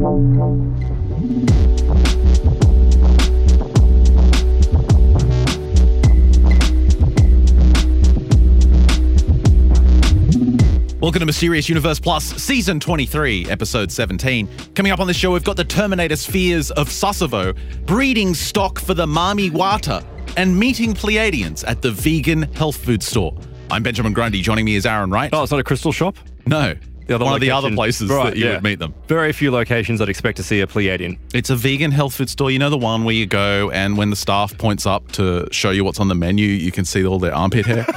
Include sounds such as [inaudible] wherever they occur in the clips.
Welcome to Mysterious Universe Plus, Season 23, Episode 17. Coming up on this show, we've got the Terminator spheres of Sasebo, breeding stock for the Mami Wata, and meeting Pleiadians at the vegan health food store. I'm Benjamin Grundy. Joining me is Aaron Wright. Oh, it's not a crystal shop? No, The other one of the other places Right, that you yeah. would meet them. Very few locations I'd expect to see a Pleiadian. It's a vegan health food store. You know the one where you go and when the staff points up to show you what's on the menu, you can see all their armpit hair. [laughs]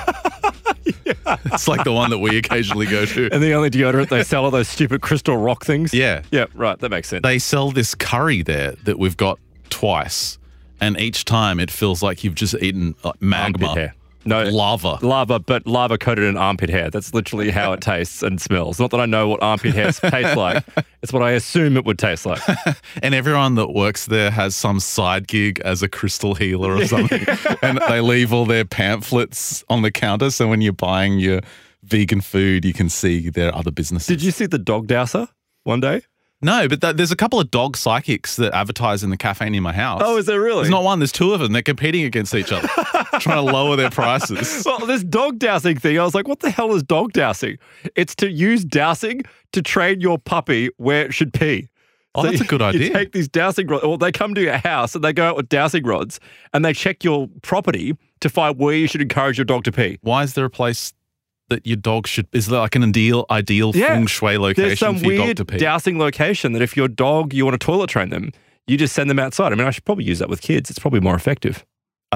yeah. [laughs] It's like the one that we occasionally go to. And the only deodorant they sell are those stupid crystal rock things? Yeah. Yeah, right. That makes sense. They sell this curry there that we've got twice, and each time it feels like you've just eaten like, magma, Armpit hair. No. lava. Lava, but lava coated in armpit hair. That's literally how it [laughs] tastes and smells. Not that I know what armpit hair [laughs] tastes like. It's what I assume it would taste like. [laughs] And everyone that works there has some side gig as a crystal healer or something. and they leave all their pamphlets on the counter. So when you're buying your vegan food, you can see their other businesses. Did you see the dog douser one day? No, but th- there's a couple of dog psychics that advertise in the cafe near my house. Oh, is there really? There's not one, there's two of them. They're competing against each other, [laughs] trying to lower their prices. [laughs] Well, this dog dousing thing, I was like, what the hell is dog dousing? It's to use dousing to train your puppy where it should pee. Oh, that's a good You idea. take these dowsing rods, or they come to your house and they go out with dowsing rods and they check your property to find where you should encourage your dog to pee. Why is there a place that your dog should? Is there like an ideal ideal Yeah. feng shui location There's some for your dog to pee? dowsing location that if your dog, you want to toilet train them, you just send them outside. I mean, I should probably use that with kids. It's probably more effective.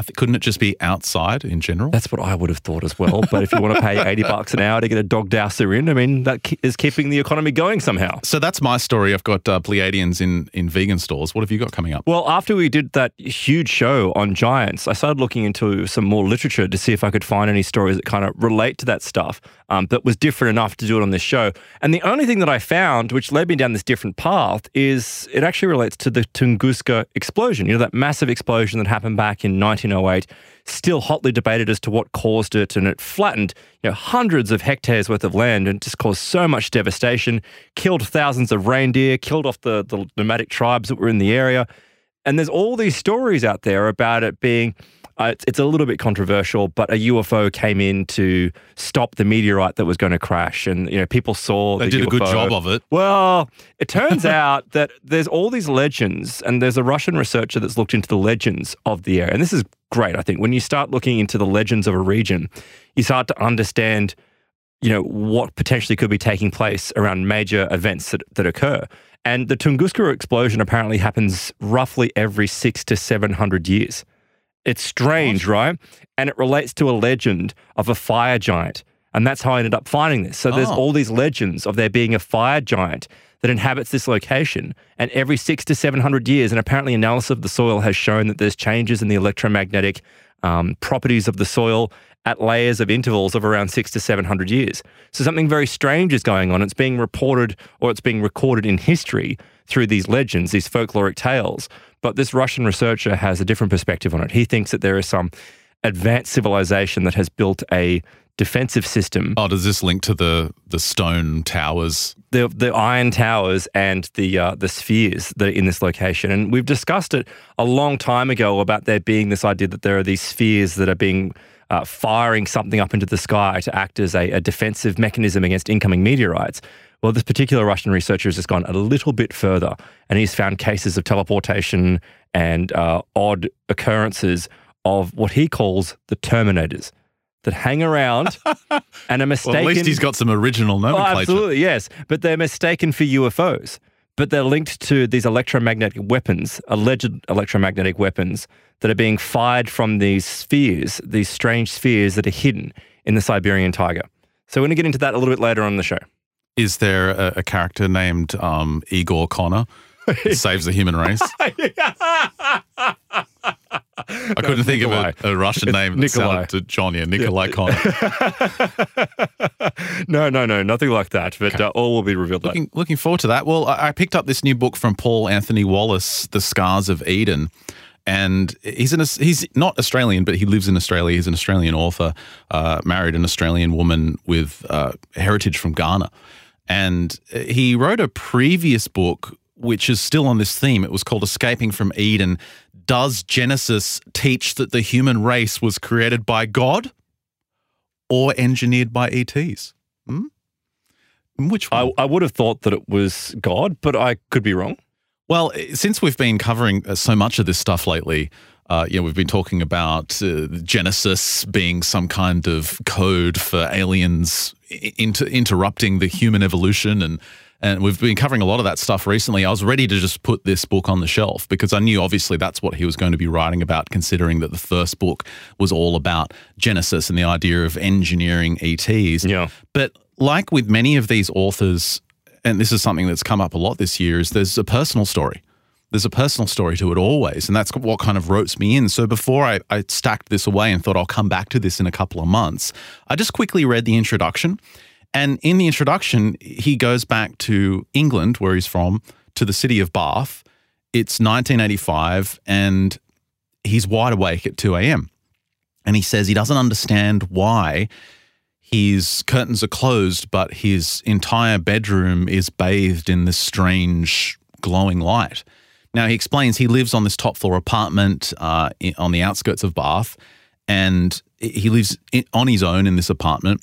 Th- couldn't it just be outside in general? That's what I would have thought as well. But if you want to pay 80 [laughs] bucks an hour to get a dog douser in, I mean, that ke- is keeping the economy going somehow. so that's my story. I've got uh, Pleiadians in in vegan stores. What have you got coming up? Well, after we did that huge show on giants, I started looking into some more literature to see if I could find any stories that kind of relate to that stuff, um, that was different enough to do it on this show. And the only thing that I found, which led me down this different path, is it actually relates to the Tunguska explosion. You know, that massive explosion that happened back in 1908, still hotly debated as to what caused it, and it flattened you know, hundreds of hectares worth of land and just caused so much devastation, killed thousands of reindeer, killed off the, the nomadic tribes that were in the area. And there's all these stories out there about it being, uh, it's, it's a little bit controversial, but a UFO came in to stop the meteorite that was going to crash. And, you know, people saw They the did a good job of it. Well, it [laughs] turns out that there's all these legends, and there's a Russian researcher that's looked into the legends of the area. And this is great, I think. When you start looking into the legends of a region, you start to understand, you know, what potentially could be taking place around major events that, that occur. And the Tunguska explosion apparently happens roughly every six to 700 years. It's strange, right? And it relates to a legend of a fire giant. And that's how I ended up finding this. So there's Oh. all these legends of there being a fire giant that inhabits this location. And every six to 700 years, and apparently analysis of the soil has shown that there's changes in the electromagnetic um, properties of the soil at layers of intervals of around six to 700 years. So something very strange is going on. It's being reported or it's being recorded in history through these legends, these folkloric tales. But this Russian researcher has a different perspective on it. He thinks that there is some advanced civilization that has built a defensive system Oh, does this link to the the stone towers? the the iron towers and the uh, the spheres that are in this location. And we've discussed it a long time ago about there being this idea that there are these spheres that are being uh, firing something up into the sky to act as a, a defensive mechanism against incoming meteorites. Well, this particular Russian researcher has just gone a little bit further, and he's found cases of teleportation and uh, odd occurrences of what he calls the Terminators that hang around [laughs] and are mistaken. Well, at least he's got some original Oh, nomenclature. absolutely, yes. But they're mistaken for UFOs. But they're linked to these electromagnetic weapons, alleged electromagnetic weapons that are being fired from these spheres, these strange spheres that are hidden in the Siberian taiga. So we're going to get into that a little bit later on in the show. Is there a, a character named um, Igor Connor? that [laughs] Saves the human race. [laughs] I couldn't think Nikolai. of a, a Russian It's name that Nikolai. sounded to John. Yeah, Nikolai Connor. [laughs] no, no, no, nothing like that. But uh, all will be revealed later. Looking, looking forward to that. Well, I, I picked up this new book from Paul Anthony Wallis, The Scars of Eden. And he's an, he's not Australian, but he lives in Australia. He's an Australian author, uh, married an Australian woman with uh, heritage from Ghana. And he wrote a previous book which is still on this theme. It was called Escaping from Eden. Does Genesis teach that the human race was created by God or engineered by ETs? Hmm? Which one? I, I would have thought that it was God, but I could be wrong. Well, since we've been covering uh, so much of this stuff lately, uh, you know, we've been talking about uh, Genesis being some kind of code for aliens inter- interrupting the human evolution, and and we've been covering a lot of that stuff recently. I was ready to just put this book on the shelf because I knew obviously that's what he was going to be writing about, considering that the first book was all about Genesis and the idea of engineering ETs. Yeah. But like with many of these authors, and this is something that's come up a lot this year, is there's a personal story. There's a personal story to it always, and that's what kind of ropes me in. So before I, I stacked this away and thought I'll come back to this in a couple of months, I just quickly read the introduction. And in the introduction, he goes back to England, where he's from, to the city of Bath. It's 1985, and he's wide awake at 2 a.m. And he says he doesn't understand why his curtains are closed, but his entire bedroom is bathed in this strange glowing light. Now, he explains he lives on this top floor apartment uh, on the outskirts of Bath, and he lives on his own in this apartment.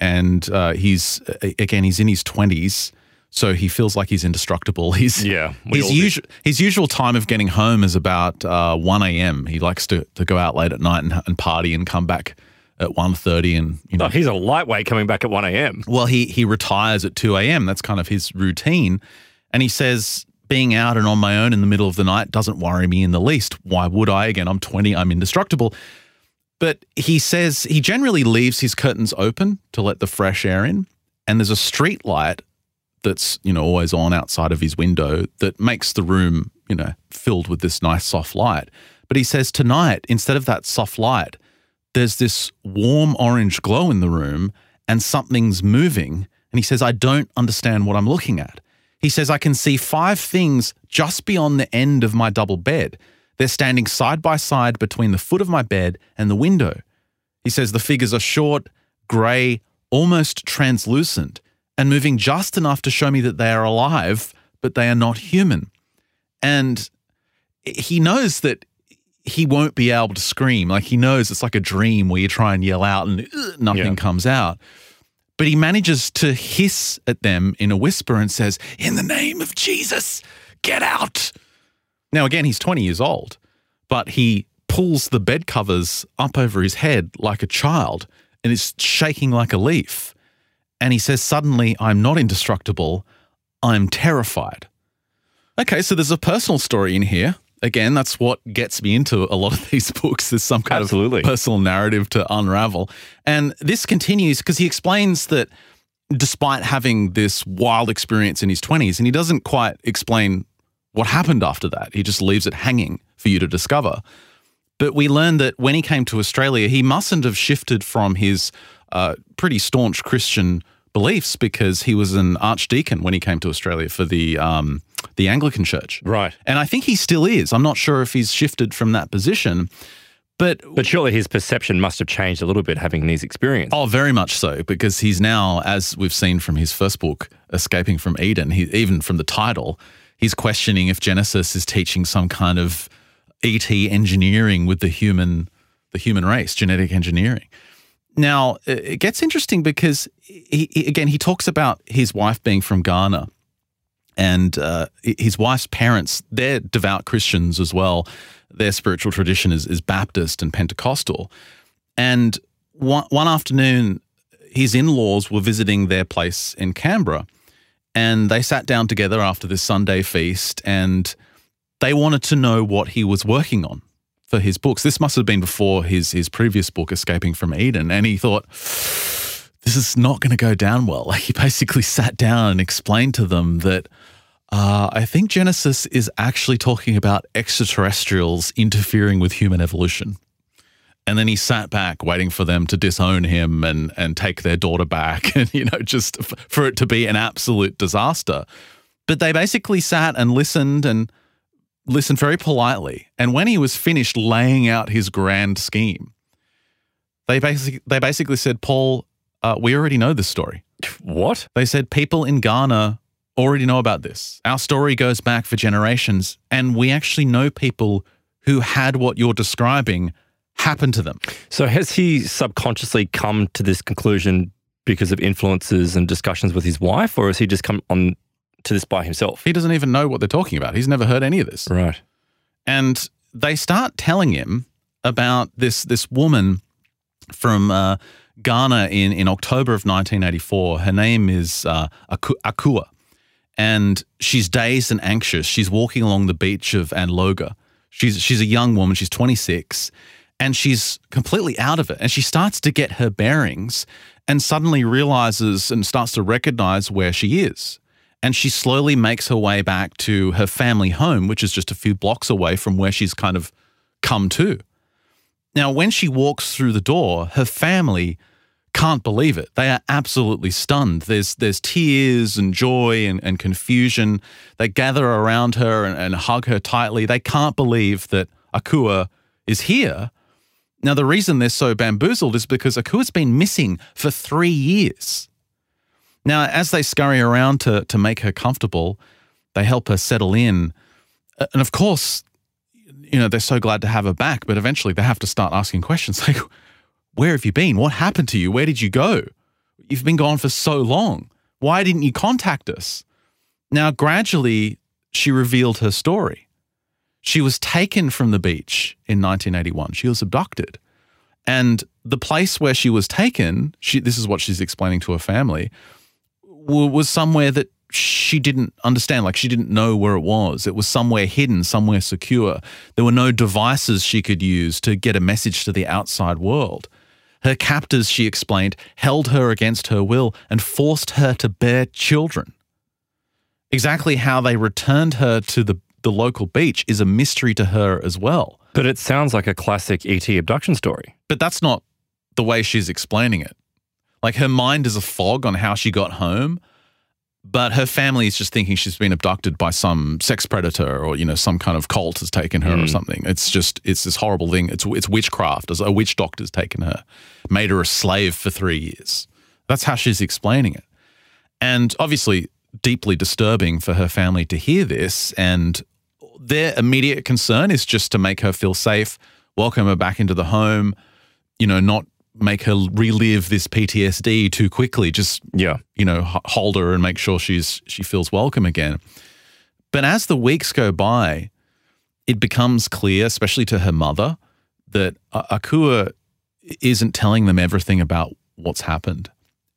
And uh, he's, again, he's in his 20s. So he feels like he's indestructible. [laughs] He's Yeah, His usual his usual time of getting home is about uh, one a.m. He likes to, to go out late at night and, and party and come back at 1.30 and you know Oh, he's a lightweight coming back at 1 a.m. well, he he retires at 2 a.m. That's kind of his routine. And he says, being out and on my own in the middle of the night doesn't worry me in the least. Why would I? Again, I'm 20, I'm indestructible. But he says he generally leaves his curtains open to let the fresh air in. And there's a street light that's, you know, always on outside of his window that makes the room, you know, filled with this nice soft light. But he says tonight, instead of that soft light, there's this warm orange glow in the room and something's moving. And he says, I don't understand what I'm looking at. He says, I can see five things just beyond the end of my double bed. They're standing side by side between the foot of my bed and the window. He says the figures are short, grey, almost translucent, and moving just enough to show me that they are alive, but they are not human. And he knows that he won't be able to scream. Like he knows it's like a dream where you try and yell out and "Ugh," nothing Yeah. comes out. But he manages to hiss at them in a whisper and says, In the name of Jesus, get out. Now, again, he's 20 years old, but he pulls the bed covers up over his head like a child and is shaking like a leaf. And he says, Suddenly, I'm not indestructible. I'm terrified. Okay, so there's a personal story in here. Again, that's what gets me into a lot of [laughs] these books. There's some kind Absolutely. of personal narrative to unravel. And this continues because he explains that despite having this wild experience in his 20s, and he doesn't quite explain what happened after that, he just leaves it hanging for you to discover. But we learned that when he came to Australia, he mustn't have shifted from his uh, pretty staunch Christian beliefs because he was an archdeacon when he came to Australia for the um, the Anglican Church. Right. And I think he still is. I'm not sure if he's shifted from that position, but But surely his perception must have changed a little bit having these experiences. Oh, very much so, because he's now, as we've seen from his first book, Escaping from Eden, he, even from the title, he's questioning if Genesis is teaching some kind of ET engineering with the human, the human race, genetic engineering. Now, it gets interesting because, he, he- again, he talks about his wife being from Ghana and uh, his wife's parents, they're devout Christians as well. Their spiritual tradition is, is Baptist and Pentecostal. And one, one afternoon, his in laws were visiting their place in Canberra. And they sat down together after this Sunday feast and they wanted to know what he was working on for his books. This must have been before his, his previous book, Escaping from Eden. And he thought, this is not going to go down well. Like [laughs] he basically sat down and explained to them that uh, I think Genesis is actually talking about extraterrestrials interfering with human evolution. And then he sat back waiting for them to disown him and, and take their daughter back, [laughs] and, you know, just f- for it to be an absolute disaster. But they basically sat and listened and listened very politely. And when he was finished laying out his grand scheme, they basically, they basically said, Paul, uh, we already know this story. [laughs] What? They said people in Ghana already know about this. Our story goes back for generations, and we actually know people who had what you're describing happen to them. So has he subconsciously come to this conclusion because of influences and discussions with his wife, or has he just come on to this by himself? He doesn't even know what they're talking about. He's never heard any of this. Right. And they start telling him about this this woman from uh, Ghana in, in October of 1984. Her name is uh, Aku- Akua, and she's dazed and anxious. She's walking along the beach of Anloga. She's she's a young woman. She's 26, and she's completely out of it. And she starts to get her bearings, and suddenly realizes and starts to recognize where she is. And she slowly makes her way back to her family home, which is just a few blocks away from where she's kind of come to. Now, when she walks through the door, her family can't believe it. They are absolutely stunned. There's there's tears and joy and, and confusion. They gather around her and, and hug her tightly. They can't believe that Akua is here. Now, the reason they're so bamboozled is because Akua's been missing for three years. Now, as they scurry around to, to make her comfortable, they help her settle in. And of course, you know, they're so glad to have her back, but eventually they have to start asking questions [laughs] like, where have you been? What happened to you? Where did you go? You've been gone for so long. Why didn't you contact us? Now, gradually, she revealed her story. She was taken from the beach in 1981. She was abducted. And the place where she was taken, she, this is what she's explaining to her family, was somewhere that she didn't understand. Like she didn't know where it was. It was somewhere hidden, somewhere secure. There were no devices she could use to get a message to the outside world. Her captors, she explained, held her against her will and forced her to bear children. Exactly how they returned her to the, the local beach is a mystery to her as well. But it sounds like a classic ET abduction story. But that's not the way she's explaining it. Like her mind is a fog on how she got home, but her family is just thinking she's been abducted by some sex predator or you know some kind of cult has taken her mm. or something. It's just it's this horrible thing. It's it's witchcraft. A witch doctor's taken her, made her a slave for three years. That's how she's explaining it, and obviously deeply disturbing for her family to hear this. And their immediate concern is just to make her feel safe, welcome her back into the home. You know, not make her relive this PTSD too quickly. Just yeah, you know, hold her and make sure she's she feels welcome again. But as the weeks go by, it becomes clear, especially to her mother, that Akua isn't telling them everything about what's happened,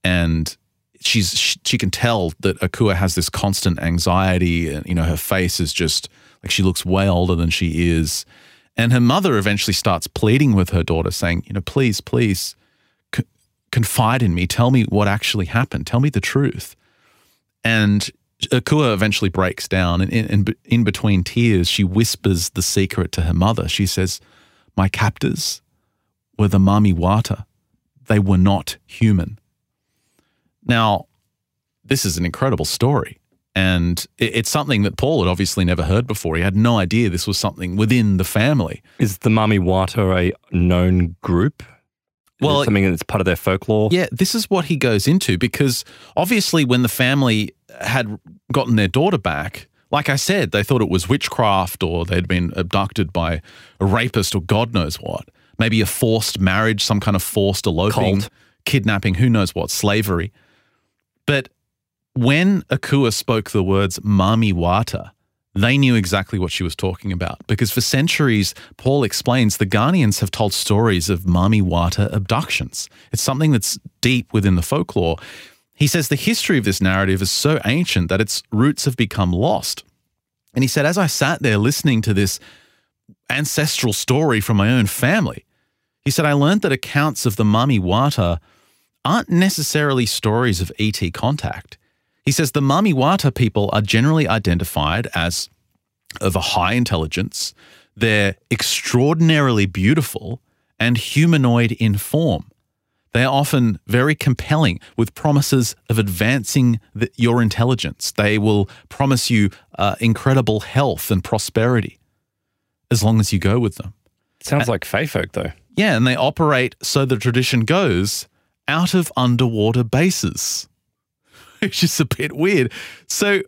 and she's she can tell that Akua has this constant anxiety, and you know, her face is just like she looks way older than she is and her mother eventually starts pleading with her daughter, saying, you know, please, please confide in me. Tell me what actually happened. Tell me the truth. And Akua eventually breaks down. And in, in, in between tears, she whispers the secret to her mother. She says, My captors were the Mami Wata. They were not human. Now, this is an incredible story. And it's something that Paul had obviously never heard before. He had no idea this was something within the family. Is the Mami Wata a known group? well, something that's part of their folklore. Yeah, this is what he goes into because obviously, when the family had gotten their daughter back, like I said, they thought it was witchcraft or they'd been abducted by a rapist or God knows what. Maybe a forced marriage, some kind of forced eloping, Cult. kidnapping, who knows what, slavery. But when Akua spoke the words Mami Wata, they knew exactly what she was talking about because for centuries, Paul explains, the Ghanaians have told stories of Mami Wata abductions. It's something that's deep within the folklore. He says the history of this narrative is so ancient that its roots have become lost. And he said, as I sat there listening to this ancestral story from my own family, he said, I learned that accounts of the Mami Wata aren't necessarily stories of ET contact. He says the Mamiwata people are generally identified as of a high intelligence, they're extraordinarily beautiful and humanoid in form. They are often very compelling with promises of advancing the, your intelligence. They will promise you uh, incredible health and prosperity as long as you go with them. Sounds and, like Fey folk, though. Yeah, and they operate, so the tradition goes, out of underwater bases. [laughs] which is a bit weird. So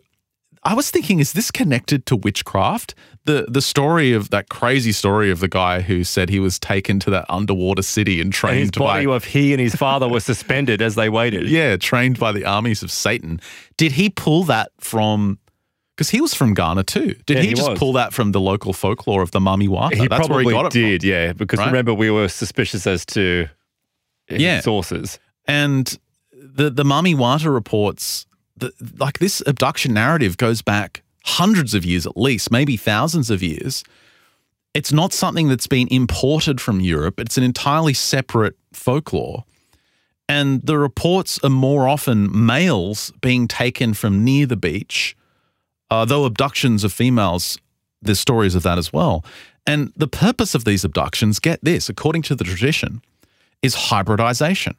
I was thinking, is this connected to witchcraft? The the story of that crazy story of the guy who said he was taken to that underwater city and And trained his body by of he and his father were suspended as they waited. [laughs] yeah, trained by the armies of Satan. Did he pull that from? Because he was from Ghana too. Did Yeah, he, he just was. pull that from the local folklore of the Mami Wata? He That's probably where he got it from. did, yeah. Because Right? remember, we were suspicious as to his Yeah. sources. And the the Mami Wata reports that like this abduction narrative goes back hundreds of years at least, maybe thousands of years. It's not something that's been imported from Europe. It's an entirely separate folklore. And the reports are more often males being taken from near the beach, uh, though abductions of females, there's stories of that as well. And the purpose of these abductions, get this, according to the tradition, is hybridization.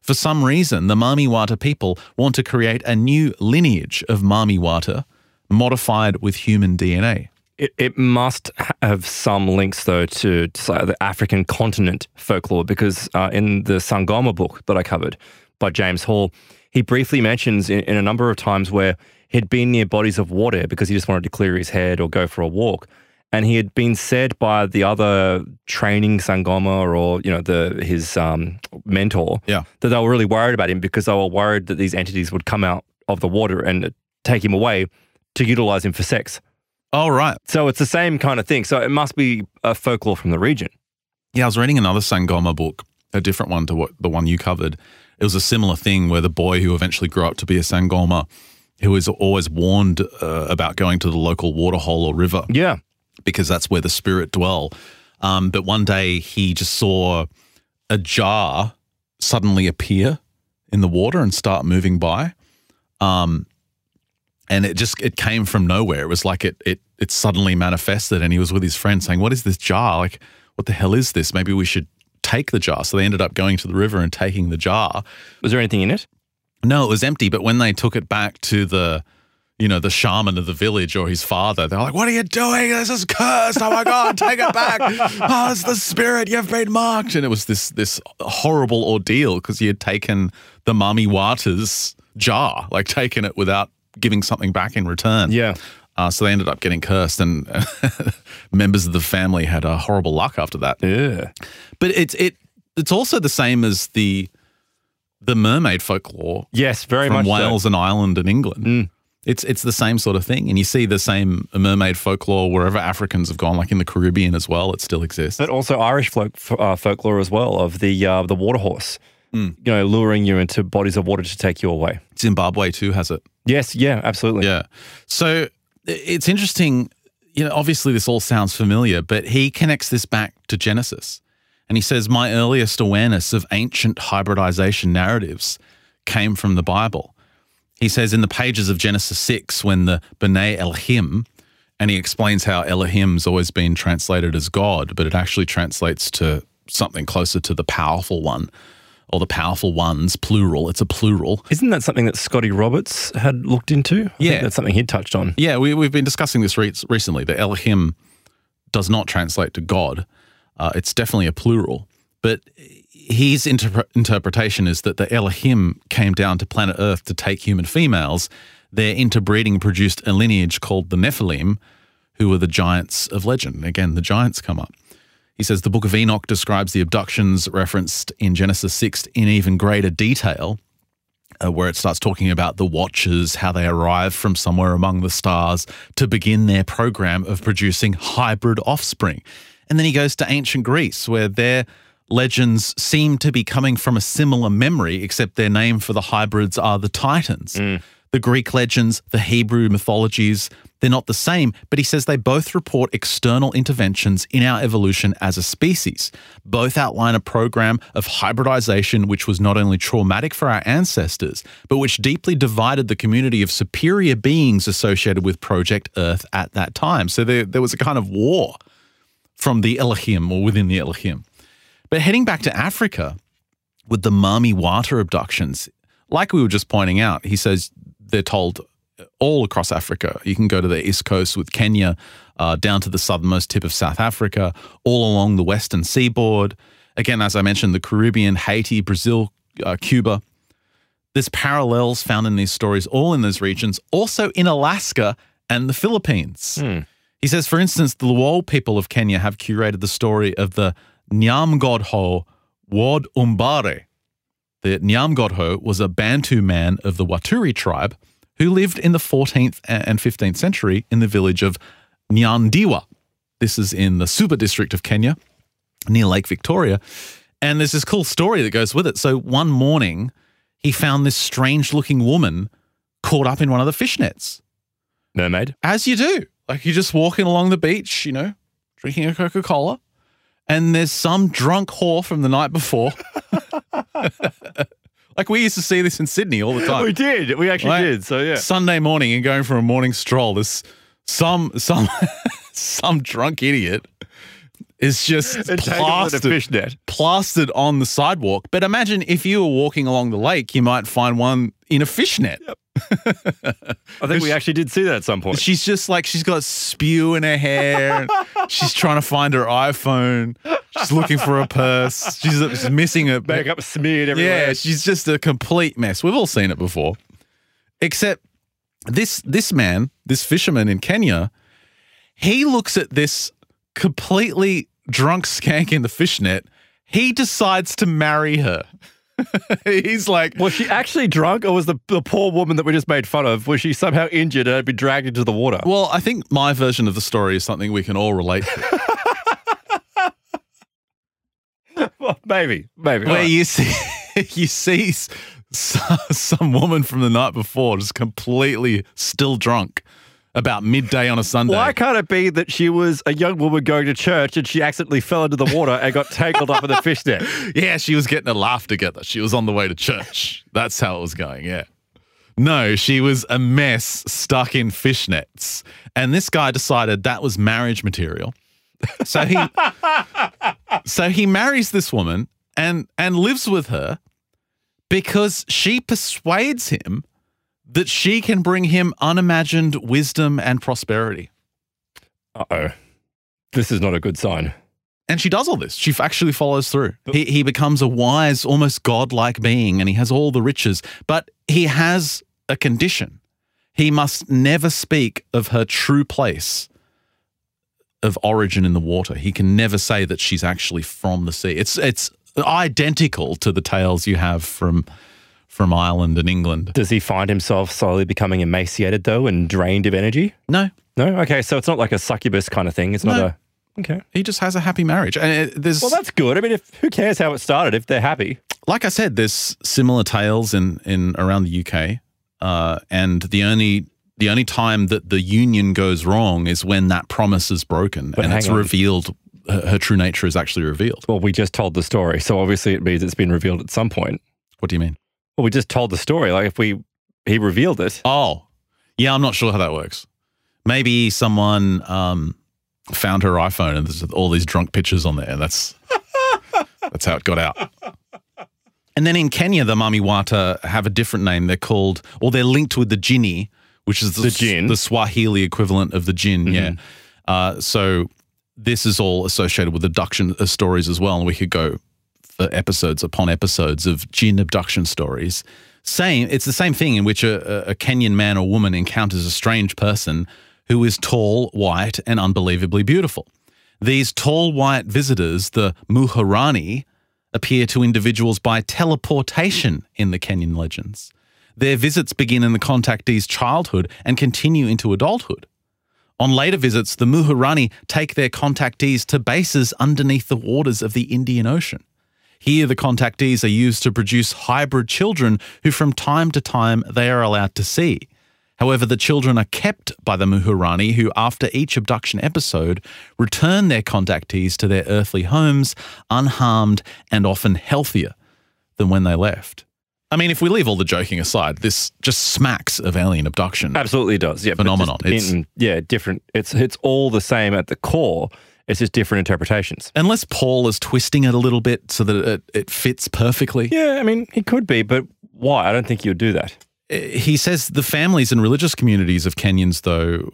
For some reason, the Mami Wata people want to create a new lineage of Mami Wata modified with human DNA. It, it must have some links, though, to, to the African continent folklore, because uh, in the Sangoma book that I covered by James Hall, he briefly mentions in, in a number of times where he'd been near bodies of water because he just wanted to clear his head or go for a walk. And he had been said by the other training Sangoma or, you know, the his um, mentor Yeah. that they were really worried about him because they were worried that these entities would come out of the water and take him away to utilize him for sex. Oh, right. So it's the same kind of thing. So it must be a folklore from the region. Yeah, I was reading another Sangoma book, a different one to what the one you covered. It was a similar thing where the boy who eventually grew up to be a Sangoma, who was always warned uh, about going to the local waterhole or river Yeah. Because that's where the spirit dwell. Um, but one day he just saw a jar suddenly appear in the water and start moving by. Um, and it just it came from nowhere. It was like it it it suddenly manifested, and he was with his friend saying, "What is this jar? Like, what the hell is this? Maybe we should take the jar." So they ended up going to the river and taking the jar. Was there anything in it? No, it was empty. But when they took it back to the, you know, the shaman of the village or his father, they're like, "What are you doing? This is cursed! Oh my god, take it back! Oh, it's the spirit. You've been marked." And it was this this horrible ordeal because he had taken the Mami Wata's jar, like taken it without giving something back in return. Yeah. Uh, so they ended up getting cursed, and [laughs] members of the family had a horrible luck after that. Yeah. But it's it it's also the same as the the mermaid folklore Yes, very from much so. Wales and Ireland and England. Mm. It's it's the same sort of thing, and you see the same mermaid folklore wherever Africans have gone, like in the Caribbean as well. It still exists. But also Irish folk, uh, folklore as well of the uh, the water horse, Mm. you know, luring you into bodies of water to take you away. Zimbabwe too has it. Yes, yeah, absolutely. Yeah. So it's interesting. You know, obviously this all sounds familiar, but he connects this back to Genesis. And he says, My earliest awareness of ancient hybridization narratives came from the Bible. He says in the pages of Genesis 6, when the B'nai Elohim, and he explains how Elohim's always been translated as God, but it actually translates to something closer to the powerful one or the powerful ones, plural. It's a plural. Isn't that something that Scotty Roberts had looked into? I Yeah. think that's something he'd touched on. Yeah, we, we've been discussing this re- recently. The Elohim does not translate to God. Uh, it's definitely a plural. But his interpre- interpretation is that the Elohim came down to planet Earth to take human females. Their interbreeding produced a lineage called the Nephilim, who were the giants of legend. Again, the giants come up. He says the book of Enoch describes the abductions referenced in Genesis 6 in even greater detail uh, where it starts talking about the Watchers, how they arrive from somewhere among the stars to begin their program of producing hybrid offspring. And then he goes to ancient Greece, where their legends seem to be coming from a similar memory, except their name for the hybrids are the Titans. Mm. The Greek legends, the Hebrew mythologies, they're not the same, but he says they both report external interventions in our evolution as a species. Both outline a program of hybridization which was not only traumatic for our ancestors, but which deeply divided the community of superior beings associated with Project Earth at that time. So there, there was a kind of war from the Elohim or within the Elohim. But heading back to Africa with the Mami Wata abductions, like we were just pointing out, he says they're told all across Africa. You can go to the east coast with Kenya, uh, down to the southernmost tip of South Africa, all along the western seaboard. Again, as I mentioned, the Caribbean, Haiti, Brazil, uh, Cuba. There's parallels found in these stories, all in those regions, also in Alaska and the Philippines. He says, for instance, the Luo people of Kenya have curated the story of the Nyamgodho Ward Umbare. The Nyamgodho was a Bantu man of the Waturi tribe who lived in the 14th and 15th century in the village of Nyandiwa. This is in the Suba district of Kenya, near Lake Victoria. And there's this cool story that goes with it. So one morning, he found this strange looking woman caught up in one of the fishnets, Mermaid. as you do. Like you're just walking along the beach, you know, drinking a Coca Cola, and there's some drunk whore from the night before. [laughs] like we used to see this in Sydney all the time. We did. We actually Right? did. So yeah. Sunday morning and going for a morning stroll, There's some some [laughs] some drunk idiot is just [laughs] And take it with a plastered, fishnet. plastered on the sidewalk. But imagine if you were walking along the lake, you might find one in a fishnet. I think we [laughs] actually did see that at some point. She's just like she's got spew in her hair. [laughs] she's trying to find her iPhone. She's looking for a purse. She's, she's missing a Makeup smeared everywhere. Yeah, she's just a complete mess. We've all seen it before. Except this this man, this fisherman in Kenya, he looks at this completely drunk skank in the fishnet. He decides to marry her. [laughs] He's like, Was she actually drunk, or was the, the poor woman that we just made fun of, was she somehow injured and had been dragged into the water? well, I think my version of the story is something we can all relate to. [laughs] Well, maybe, maybe. where right. you see [laughs] you see s- some woman from the night before just completely still drunk about midday on a Sunday. Why can't it be that she was a young woman going to church and she accidentally fell into the water and got tangled up in the fishnet? [laughs] Yeah, she was getting a laugh together. She was on the way to church. That's how it was going. Yeah. No, she was a mess stuck in fishnets. And this guy decided that was marriage material. So he [laughs] So he marries this woman and and lives with her because she persuades him that she can bring him unimagined wisdom and prosperity. Uh oh. This is not a good sign. And she does all this. She actually follows through. He, he becomes a wise, almost godlike being, and he has all the riches. But he has a condition. He must never speak of her true place of origin in the water. He can never say that she's actually from the sea. It's it's identical to the tales you have from from Ireland and England. Does he find himself slowly becoming emaciated though and drained of energy? No, No? Okay, so it's not like a succubus kind of thing. It's not a. Okay. he just has a happy marriage. And it, there's Well, that's good. I mean, if who cares how it started if they're happy? like I said, there's similar tales in in around the UK, uh, and the only the only time that the union goes wrong is when that promise is broken But and it's on. revealed. Her, her true nature is actually revealed. Well, we just told the story, so obviously it means it's been revealed at some point. What do you mean? Well, we just told the story. Like if we he revealed it. Oh, yeah, I'm not sure how that works. Maybe someone um, found her iPhone and there's all these drunk pictures on there. That's [laughs] that's how it got out. And then in Kenya, the Mami Wata have a different name. They're called, or they're linked with the Jinni, which is the, The jinn. the Swahili equivalent of the Jinn. Yeah. Uh, so this is all associated with abduction uh, stories as well. And we could go for episodes upon episodes of jinn abduction stories. Same, it's the same thing in which a, a- Kenyan man or woman encounters a strange person who is tall, white, and unbelievably beautiful. These tall white visitors, the Muharani, appear to individuals by teleportation in the Kenyan legends. Their visits begin in the contactee's childhood and continue into adulthood. On later visits, the Muharani take their contactees to bases underneath the waters of the Indian Ocean. Here, the contactees are used to produce hybrid children who, from time to time, they are allowed to see. However, the children are kept by the Muhurani, who, after each abduction episode, return their contactees to their earthly homes unharmed and often healthier than when they left. I mean, if we leave all the joking aside, this just smacks of alien abduction. Absolutely does. Yeah. Phenomenon. It's- in- yeah, different. It's it's all the same at the core. It's just different interpretations. Unless Paul is twisting it a little bit so that it, it fits perfectly. Yeah, I mean, he could be, but why? I don't think you'd do that. he says the families and religious communities of Kenyans, though,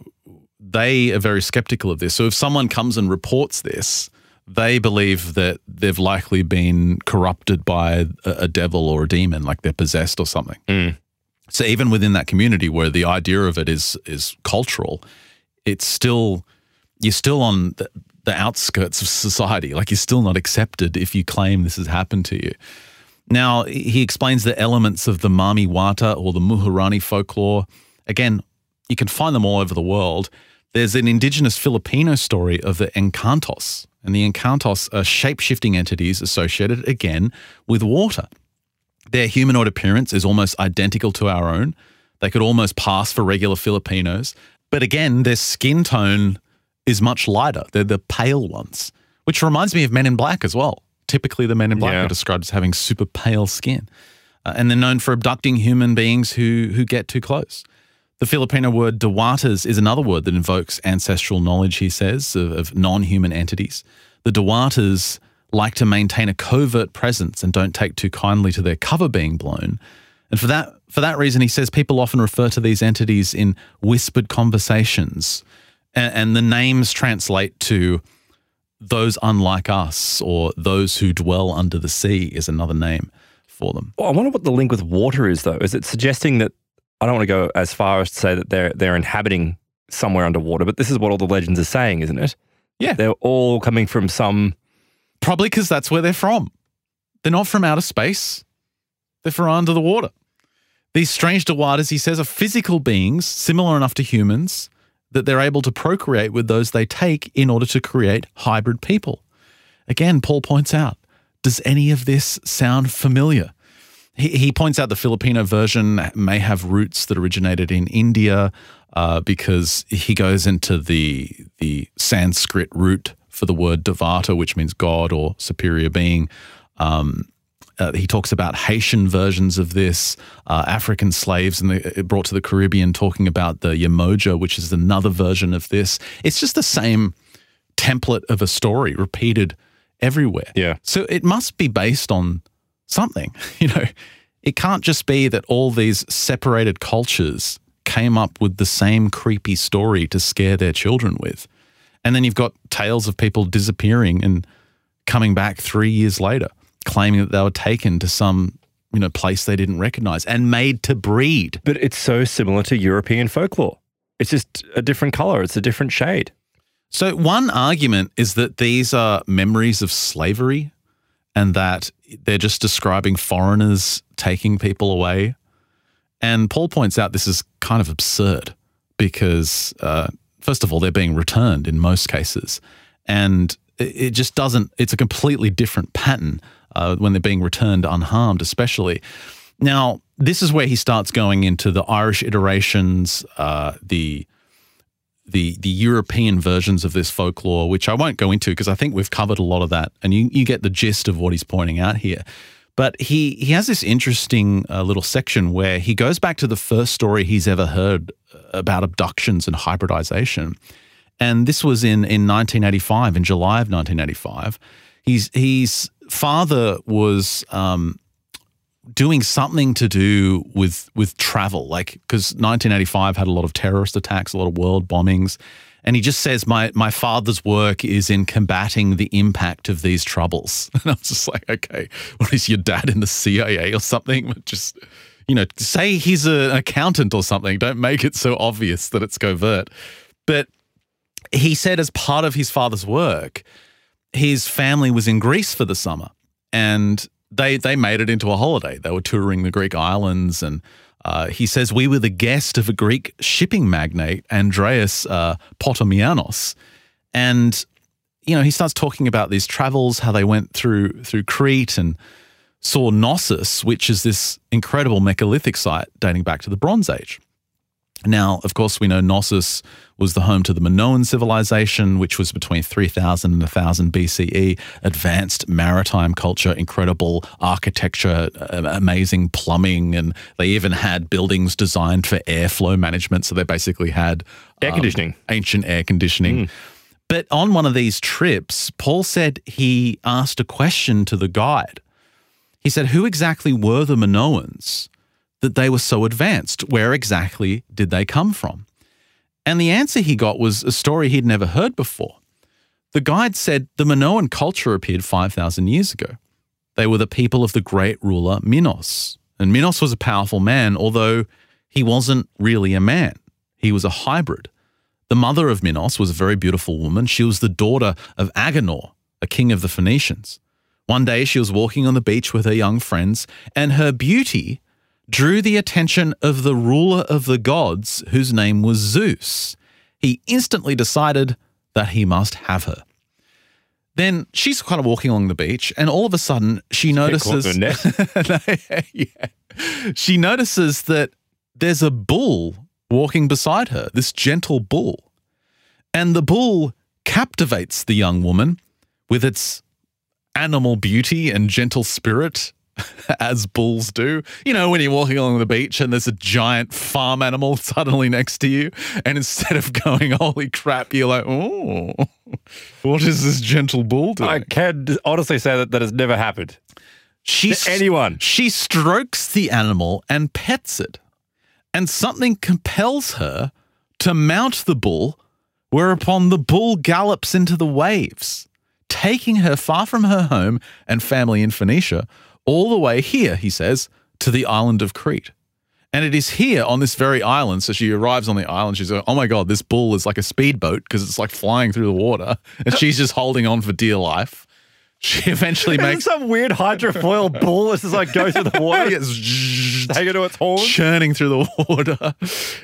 they are very skeptical of this. So if someone comes and reports this, they believe that they've likely been corrupted by a, a devil or a demon, like they're possessed or something. Mm. So even within that community where the idea of it is is cultural, it's still you're still on the, the outskirts of society. Like you're still not accepted if you claim this has happened to you. Now he explains the elements of the Mami Wata or the Muhurani folklore. Again, you can find them all over the world. There's an indigenous Filipino story of the Encantos, and the Encantos are shape shifting entities associated again with water. Their humanoid appearance is almost identical to our own. They could almost pass for regular Filipinos. But again, their skin tone is much lighter. They're the pale ones, which reminds me of Men in Black as well. Typically, the Men in Black Yeah. are described as having super pale skin. Uh, and they're known for abducting human beings who, who get too close. The Filipino word Dewatas is another word that invokes ancestral knowledge, he says, of, of non human entities. The Dewatas like to maintain a covert presence and don't take too kindly to their cover being blown. And for that, for that reason, he says people often refer to these entities in whispered conversations. And, and the names translate to those unlike us or those who dwell under the sea is another name for them. Well, I wonder what the link with water is, though. Is it suggesting that I don't want to go as far as to say that they're they're inhabiting somewhere underwater, but this is what all the legends are saying, isn't it? Yeah. They're all coming from some. Probably because that's where they're from. They're not from outer space, they're from under the water. These strange Dewatas, he says, are physical beings similar enough to humans that they're able to procreate with those they take in order to create hybrid people. Again, Paul points out, does any of this sound familiar? He, points out the Filipino version may have roots that originated in India uh, because he goes into the the Sanskrit root for the word Devata, which means God or superior being. Um, uh, he talks about Haitian versions of this, uh, African slaves and the, brought to the Caribbean, talking about the Yamoja, which is another version of this. It's just the same template of a story repeated everywhere. Yeah. So it must be based on something. [laughs] You know, it can't just be that all these separated cultures came up with the same creepy story to scare their children with. And then you've got tales of people disappearing and coming back three years later, claiming that they were taken to some, you know, place they didn't recognize and made to breed. But it's so similar to European folklore. It's just a different color. It's a different shade. So, one argument is that these are memories of slavery and that they're just describing foreigners taking people away. And Paul points out this is kind of absurd because, uh, first of all, they're being returned in most cases. And it it just doesn't, it's a completely different pattern uh, when they're being returned unharmed, especially. Now, this is where he starts going into the Irish iterations, uh, the the the European versions of this folklore, which I won't go into because I think we've covered a lot of that, and you you get the gist of what he's pointing out here. But he he has this interesting uh, little section where he goes back to the first story he's ever heard about abductions and hybridization, and this was in in 1985, in July of 1985. He's his father was um, doing something to do with with travel, like because 1985 had a lot of terrorist attacks, a lot of world bombings, and he just says my my father's work is in combating the impact of these troubles. [laughs] And I was just like, okay, what is your dad in the CIA or something? [laughs] Just you know, say he's an accountant or something. Don't make it so obvious that it's covert. But he said, as part of his father's work, his family was in Greece for the summer, and they they made it into a holiday. They were touring the Greek islands, and uh, he says we were the guest of a Greek shipping magnate, Andreas uh, Potamianos, and you know he starts talking about these travels, how they went through through Crete and saw Knossos, which is this incredible megalithic site dating back to the Bronze Age. Now, of course, we know Knossos was the home to the Minoan civilization, which was between 3000 and 1000 BCE. Advanced maritime culture, incredible architecture, uh, amazing plumbing, and they even had buildings designed for airflow management. So they basically had Air um, conditioning. ancient air conditioning. But on one of these trips, Paul said he asked a question to the guide. He said, Who exactly were the Minoans that they were so advanced? Where exactly did they come from? And the answer he got was a story he'd never heard before. The guide said the Minoan culture appeared 5,000 years ago. They were the people of the great ruler Minos. And Minos was a powerful man, although he wasn't really a man. He was a hybrid. The mother of Minos was a very beautiful woman. She was the daughter of Agenor, a king of the Phoenicians. One day she was walking on the beach with her young friends, and her beauty drew the attention of the ruler of the gods, whose name was Zeus. He instantly decided that he must have her. Then she's kind of walking along the beach, and all of a sudden she notices. [laughs] yeah. She notices that there's a bull walking beside her, this gentle bull. And the bull captivates the young woman with its animal beauty and gentle spirit [laughs] as bulls do. You know, when you're walking along the beach and there's a giant farm animal [laughs] suddenly next to you, and instead of going, holy crap, you're like, oh, what is this gentle bull doing? I can honestly say that that has never happened. She, to anyone. She strokes the animal and pets it, and something compels her to mount the bull, whereupon the bull gallops into the waves, taking her far from her home and family in Phoenicia all the way here, he says, to the island of Crete. And it is here on this very island. So she arrives on the island. She's like, oh my God, this bull is like a speedboat because it's like flying through the water. And she's just holding on for dear life. [laughs] She eventually makes some weird hydrofoil [laughs] bull that's just like goes through the water. [laughs] it's to its horn. churning through the water.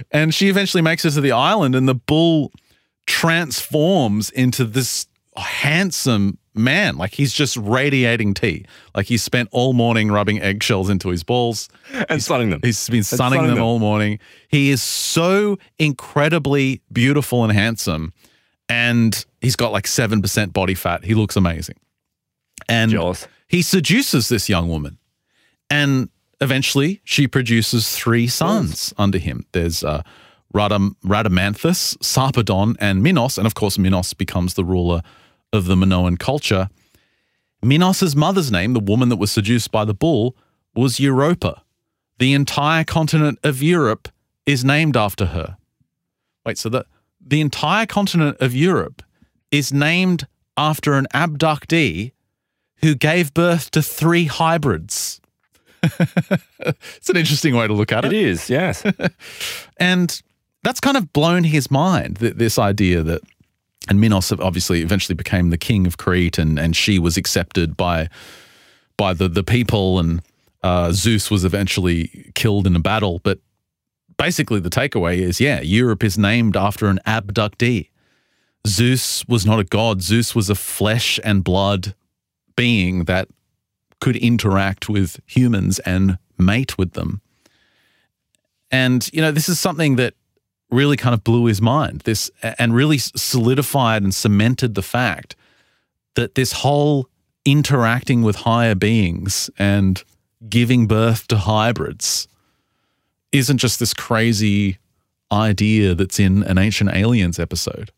And she eventually makes it to the island, and the bull transforms into this handsome man. Like he's just radiating tea. Like he spent all morning rubbing eggshells into his balls [laughs] and he's, sunning them. He's been sunning, sunning them, them. all morning. He is so incredibly beautiful and handsome. And he's got like 7% body fat. He looks amazing. And Jealous. he seduces this young woman. And eventually she produces three sons under him. There's uh, Radam- Rhadamanthus, Sarpedon, and Minos. And of course, Minos becomes the ruler of the Minoan culture. Minos's mother's name, the woman that was seduced by the bull, was Europa. The entire continent of Europe is named after her. Wait, so the, the entire continent of Europe is named after an abductee who gave birth to three hybrids. [laughs] it's an interesting way to look at it. It is, yes. [laughs] And that's kind of blown his mind, th- this idea that, and Minos obviously eventually became the king of Crete and, and she was accepted by, by the, the people and uh, Zeus was eventually killed in a battle. But basically the takeaway is, yeah, Europe is named after an abductee. Zeus was not a god. Zeus was a flesh and blood being that could interact with humans and mate with them. And, you know, this is something that really kind of blew his mind. This and really solidified and cemented the fact that this whole interacting with higher beings and giving birth to hybrids isn't just this crazy idea that's in an Ancient Aliens episode.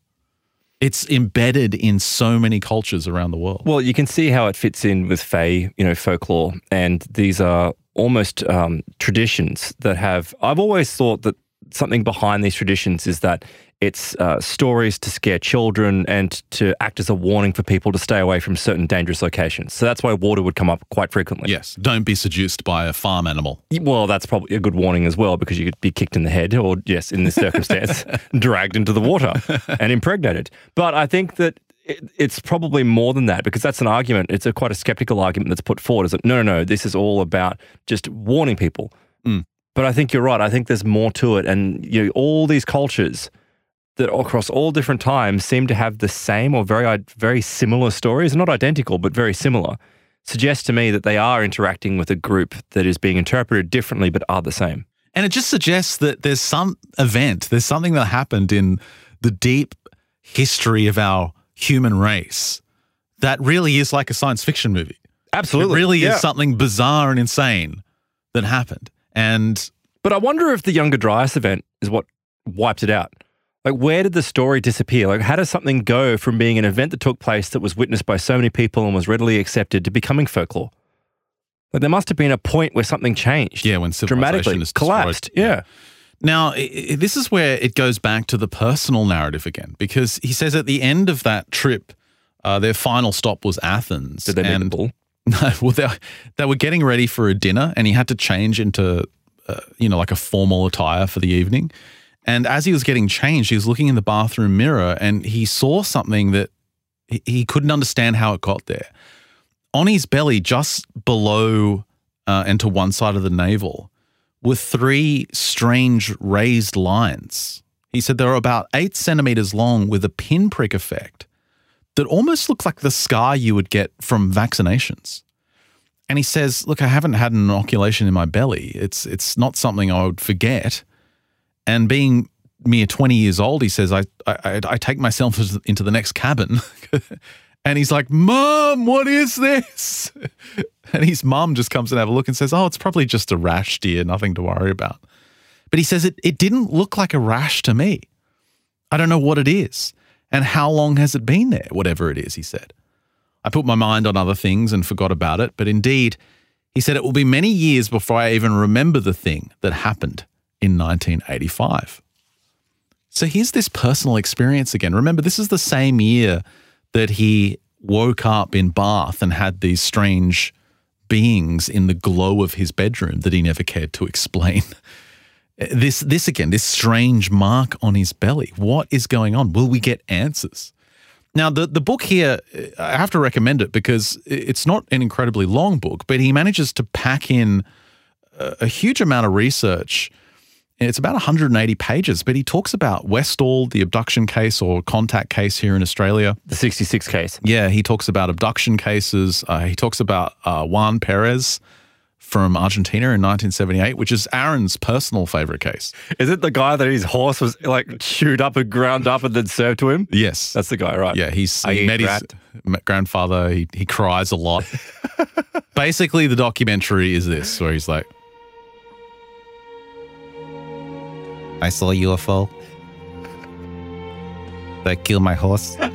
It's embedded in so many cultures around the world. Well, you can see how it fits in with Fae, you know, folklore, and these are almost um, traditions that have. I've always thought that something behind these traditions is that it's uh, stories to scare children and to act as a warning for people to stay away from certain dangerous locations. So that's why water would come up quite frequently. Yes, don't be seduced by a farm animal. Well, that's probably a good warning as well because you could be kicked in the head or, yes, in this circumstance, [laughs] dragged into the water and impregnated. But I think that it's probably more than that because that's an argument. It's a quite a skeptical argument that's put forward. Is that no, no, no? This is all about just warning people. Mm. But I think you're right. I think there's more to it, and you know, all these cultures that across all different times seem to have the same or very very similar stories, not identical, but very similar. Suggests to me that they are interacting with a group that is being interpreted differently, but are the same. And it just suggests that there's some event, there's something that happened in the deep history of our human race that really is like a science fiction movie. Absolutely. It really Yeah. is something bizarre and insane that happened. And But I wonder if the Younger Dryas event is what wiped it out. Like, where did the story disappear? Like, how does something go from being an event that took place that was witnessed by so many people and was readily accepted to becoming folklore? Like, there must have been a point where something changed. yeah, when civilization dramatically is collapsed. Yeah. Now, i- i- this is where it goes back to the personal narrative again, because he says at the end of that trip Uh, their final stop was Athens. Did they meet the bull? [laughs] No, well, they, they were getting ready for a dinner, and he had to change into, uh, you know, like a formal attire for the evening. And as he was getting changed, he was looking in the bathroom mirror, and he saw something that he, couldn't understand how it got there. On his belly, just below uh, and to one side of the navel, were three strange raised lines. He said they were about eight centimeters long with a pinprick effect that almost looked like the scar you would get from vaccinations. And he says, "Look, I haven't had an inoculation in my belly. It's it's not something I would forget." And being mere twenty years old, he says, "I I, I take myself into the next cabin." [laughs] and he's like, "Mom, what is this?" [laughs] And his mum just comes and have a look and says, "Oh, it's probably just a rash, dear. Nothing to worry about." But he says it it didn't look like a rash to me. I don't know what it is. And how long has it been there? Whatever it is, he said. I put my mind on other things and forgot about it. But indeed, he said it will be many years before I even remember the thing that happened in 1985. So here's this personal experience again. Remember, this is the same year that he woke up in Bath and had these strange beings in the glow of his bedroom that he never cared to [laughs] explain. This, this again, this strange mark on his belly. What is going on? Will we get answers? Now, the, the book here, I have to recommend it because it's not an incredibly long book, but he manages to pack in a, a huge amount of research. It's about 180 pages, but he talks about Westall, the abduction case or contact case here in Australia. The 66 case. Yeah, he talks about abduction cases. Uh, he talks about uh, Juan Perez from Argentina in 1978, which is Aaron's personal favorite case. Is it the guy that his horse was like chewed up and ground up and then served to him? Yes. That's the guy, right? Yeah, he's I he met his rat. met grandfather. He, he cries a lot. [laughs] Basically, the documentary is this, where he's like, I saw a UFO. They killed my horse. [laughs] then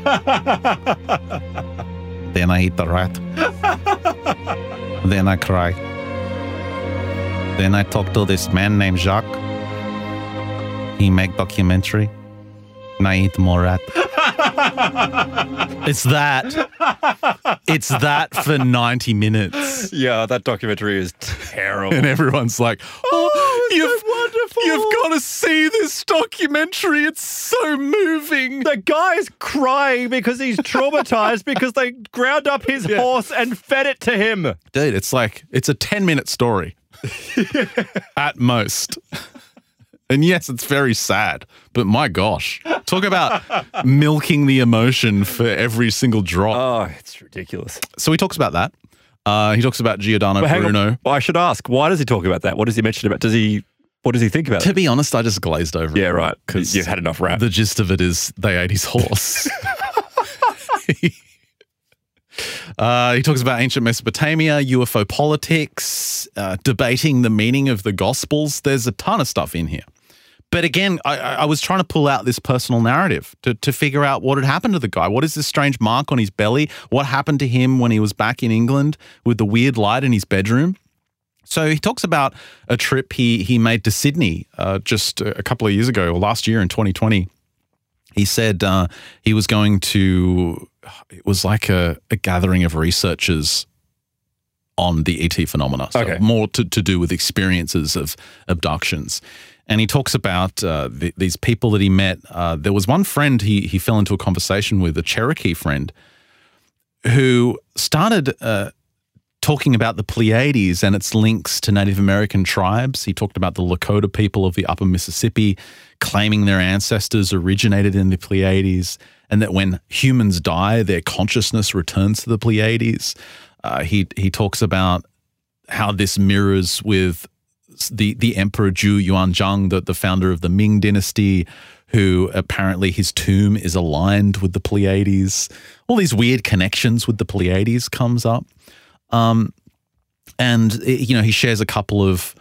I eat the rat. then I cry. Then I talk to this man named Jacques. He make documentary. And I eat more rat. It's that. It's that for 90 minutes. Yeah, that documentary is terrible. And everyone's like, oh, oh it's you've, so wonderful." you've got to see this documentary. It's so moving. the guy's crying because he's traumatized because they ground up his [laughs] Yeah. horse and fed it to him. Dude, it's like, it's a 10 minute story [laughs] at most. And yes, it's very sad, but my gosh, talk about milking the emotion for every single drop. Oh, it's ridiculous. so he talks about that. Uh, he talks about Giordano But. Bruno. Well, I should ask, why does he talk about that? What does he mention about? Does he? What does he think about To it? be honest, I just glazed over Yeah, right. Because You've had enough rap. The gist of it is they ate his horse. [laughs] [laughs] uh, he talks about ancient Mesopotamia, UFO politics, uh, debating the meaning of the Gospels. There's a ton of stuff in here. But again, I, I was trying to pull out this personal narrative to, to figure out what had happened to the guy. What is this strange mark on his belly? What happened to him when he was back in England with the weird light in his bedroom? So he talks about a trip he he made to Sydney uh, just a couple of years ago, or last year in 2020. He said uh, he was going to. It was like a, a gathering of researchers on the ET phenomena. So Okay. more to, to do with experiences of abductions. And he talks about uh, the, these people that he met. Uh, there was one friend he he fell into a conversation with, a Cherokee friend, who started uh, talking about the Pleiades and its links to Native American tribes. He talked about the Lakota people of the upper Mississippi claiming their ancestors originated in the Pleiades and that when humans die, their consciousness returns to the Pleiades. Uh, he, he talks about how this mirrors with the, the Emperor Zhu Yuanzhang, the, the founder of the Ming dynasty, who apparently his tomb is aligned with the Pleiades. All these weird connections with the Pleiades comes up. Um, and eh, you know he shares a couple of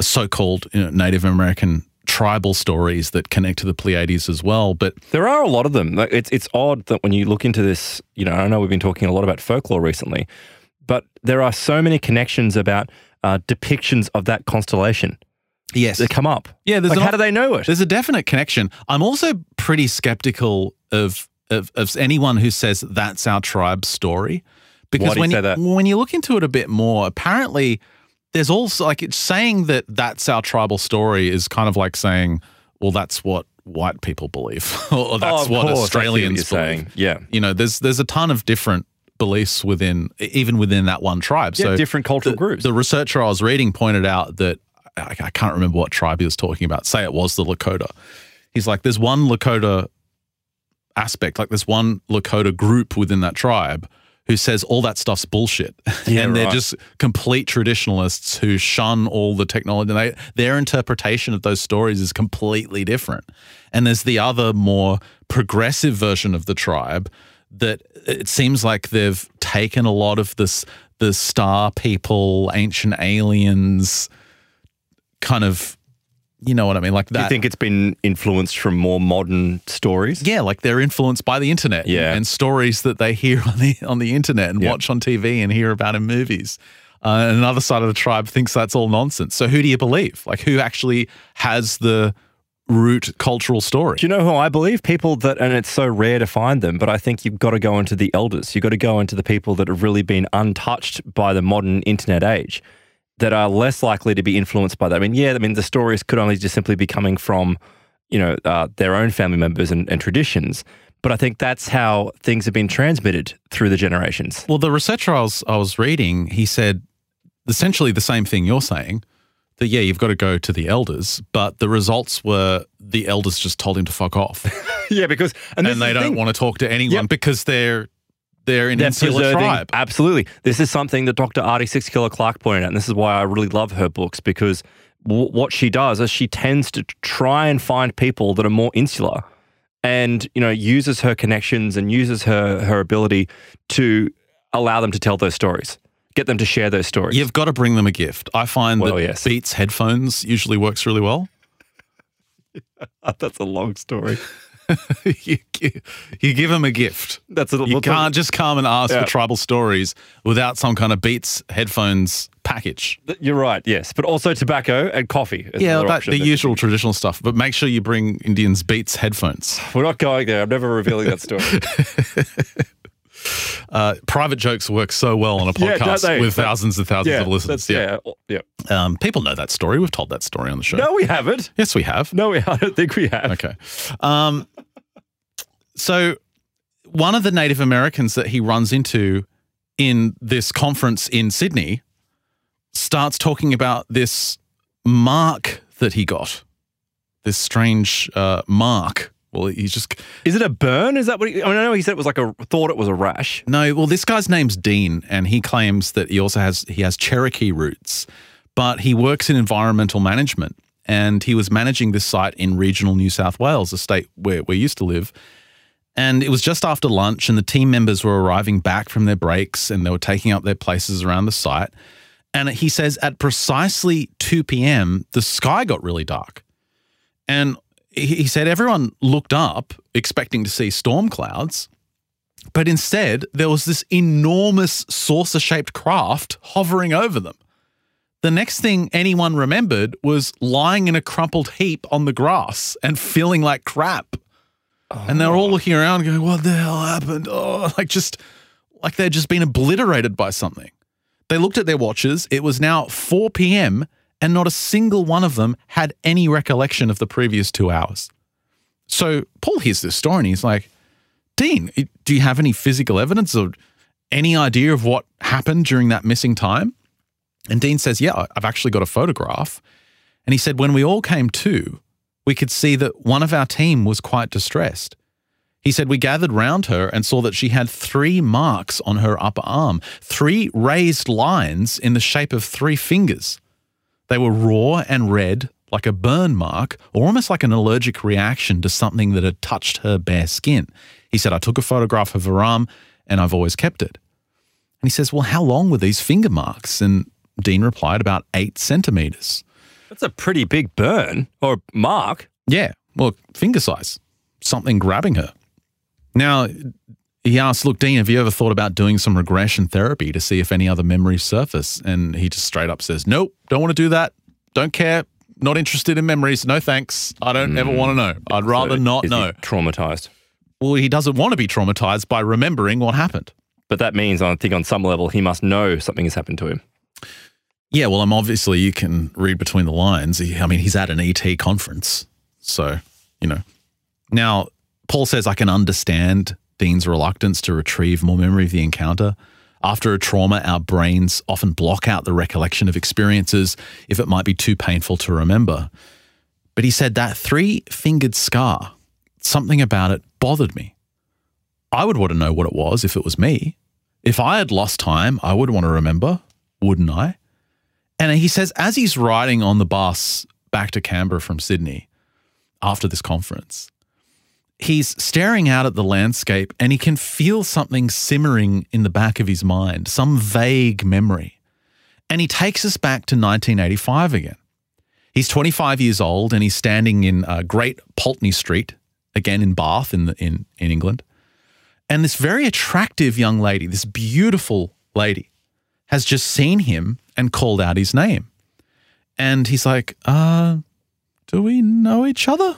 so-called you know, Native American tribal stories that connect to the Pleiades as well. But There are a lot of them. Like, It's it's odd that when you look into this, you know, I know we've been talking a lot about folklore recently, but there are so many connections about uh, depictions of that constellation yes, that come up. yeah, there's Like, an- how do they know it? There's a definite connection. I'm also pretty skeptical of of, of anyone who says that's our tribe's story. Because Why do you when say that? when you look into it a bit more, apparently there's also like it's saying that that's our tribal story is kind of like saying, well, that's what white people believe, [laughs] or oh, that's Oh, what course, what Australians you're believe. saying. Yeah. You know, there's there's a ton of different beliefs within even within that one tribe. Yeah, so different cultural the, groups. The researcher I was reading pointed out that I, I can't remember what tribe he was talking about. Say it was the Lakota. He's like, there's one Lakota aspect, like there's one Lakota group within that tribe who says all that stuff's bullshit. [laughs] Yeah, and they're right. just complete traditionalists who shun all the technology. And they, their interpretation of those stories is completely different. And there's the other more progressive version of the tribe that it seems like they've taken a lot of this the star people, ancient aliens kind of you know what I mean? Like Do you think it's been influenced from more modern stories? yeah, like they're influenced by the internet Yeah. and stories that they hear [laughs] on the on the internet and Yeah. watch on TV and hear about in movies. Uh, and another side of the tribe thinks that's all nonsense. So who do you believe? Like who actually has the root cultural story? Do you know who I believe? People that, and it's so rare to find them, but I think you've got to go into the elders. You've got to go into the people that have really been untouched by the modern internet age, that are less likely to be influenced by that. I mean, yeah, I mean, the stories could only just simply be coming from, you know, uh, their own family members and, and traditions. But I think that's how things have been transmitted through the generations. Well, the researcher I was I was reading, he said essentially the same thing you're saying. That yeah, you've got to go to the elders, but the results were the elders just told him to fuck off, [laughs] yeah, because and, and they don't want to talk to anyone Yep. because they're they're an They're insular tribe. Absolutely. This is something that Dr. Ardy Sixkiller Clarke pointed out, and this is why I really love her books because w- what she does is she tends to try and find people that are more insular, and you know uses her connections and uses her her ability to allow them to tell those stories, get them to share those stories. You've got to bring them a gift. I find Well, that yes. Beats headphones usually works really well. [laughs] That's a long story. [laughs] you, you give them a gift. That's a You can't just come and ask Yeah. for tribal stories without some kind of Beats headphones package. You're right. Yes, but also tobacco and coffee. Yeah, that, the usual traditional stuff. But make sure you bring Indians Beats headphones. We're not going there. I'm never revealing that story. [laughs] Uh, private jokes work so well on a podcast they? with thousands and thousands yeah, of listeners. Yeah. yeah, yeah. Um, people know that story. We've told that story on the show. No, we haven't. Yes, we have. No, we. [laughs] I don't think we have. Okay. Um, so, one of the Native Americans that he runs into in this conference in Sydney starts talking about this mark that he got, this strange uh, mark. Well, he's just Is it a burn? Is that what? He, I, mean, I know he said it was like a thought it was a rash. no. Well, this guy's name's Dean, and he claims that he also has he has Cherokee roots, but he works in environmental management, and he was managing this site in regional New South Wales, a state where we used to live. And it was just after lunch, and the team members were arriving back from their breaks and they were taking up their places around the site. And he says at precisely 2 p.m., the sky got really dark. And he said everyone looked up expecting to see storm clouds, but instead there was this enormous saucer shaped craft hovering over them. The next thing anyone remembered was lying in a crumpled heap on the grass and feeling like crap. And they're all looking around going, What the hell happened? Oh, [laughs] like just like they'd just been obliterated by something. They looked at their watches. It was now 4 p.m., and not a single one of them had any recollection of the previous two hours. So Paul hears this story and he's like, Dean, do you have any physical evidence or any idea of what happened during that missing time? And Dean says, Yeah, I've actually got a photograph. And he said, When we all came to, we could see that one of our team was quite distressed. He said, We gathered round her and saw that she had three marks on her upper arm, three raised lines in the shape of three fingers. They were raw and red, like a burn mark, or almost like an allergic reaction to something that had touched her bare skin. He said, I took a photograph of her arm and I've always kept it. And he says, Well, how long were these finger marks? And Dean replied, About eight centimeters. That's a pretty big burn or mark. Yeah, well, finger size, something grabbing her. Now, he asked, Look, Dean, have you ever thought about doing some regression therapy to see if any other memories surface? And he just straight up says, Nope, don't want to do that. Don't care. Not interested in memories. No thanks. I don't ever mm. want to know. I'd rather So not know. Traumatized. well, he doesn't want to be traumatized by remembering what happened. But that means, I think, on some level, he must know something has happened to him. Yeah, well, I'm obviously you can read between the lines. I mean, he's at an ET conference, so you know. Now, Paul says I can understand Dean's reluctance to retrieve more memory of the encounter. After a trauma, our brains often block out the recollection of experiences if it might be too painful to remember. But he said that three-fingered scar, something about it bothered me. I would want to know what it was if it was me. If I had lost time, I would want to remember, wouldn't I? And he says, as he's riding on the bus back to Canberra from Sydney after this conference, he's staring out at the landscape and he can feel something simmering in the back of his mind, some vague memory. And he takes us back to 1985 again. He's 25 years old and he's standing in uh, Great Pulteney Street, again in Bath in, the, in, in England. And this very attractive young lady, this beautiful lady, has just seen him and called out his name. And he's like, uh, do we know each other?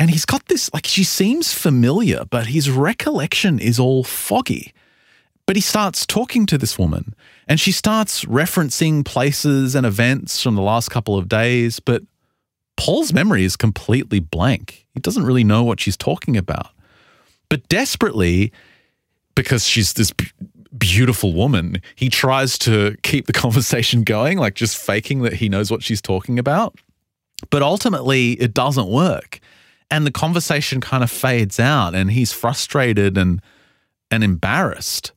And he's got this, like, she seems familiar, but his recollection is all foggy. But he starts talking to this woman and she starts referencing places and events from the last couple of days. But Paul's memory is completely blank. He doesn't really know what she's talking about. But desperately, because she's this b- beautiful woman, he tries to keep the [laughs] conversation going, like just faking that he knows what she's talking about. But ultimately, it doesn't work. And the conversation kind of fades out, and he's frustrated and, and embarrassed.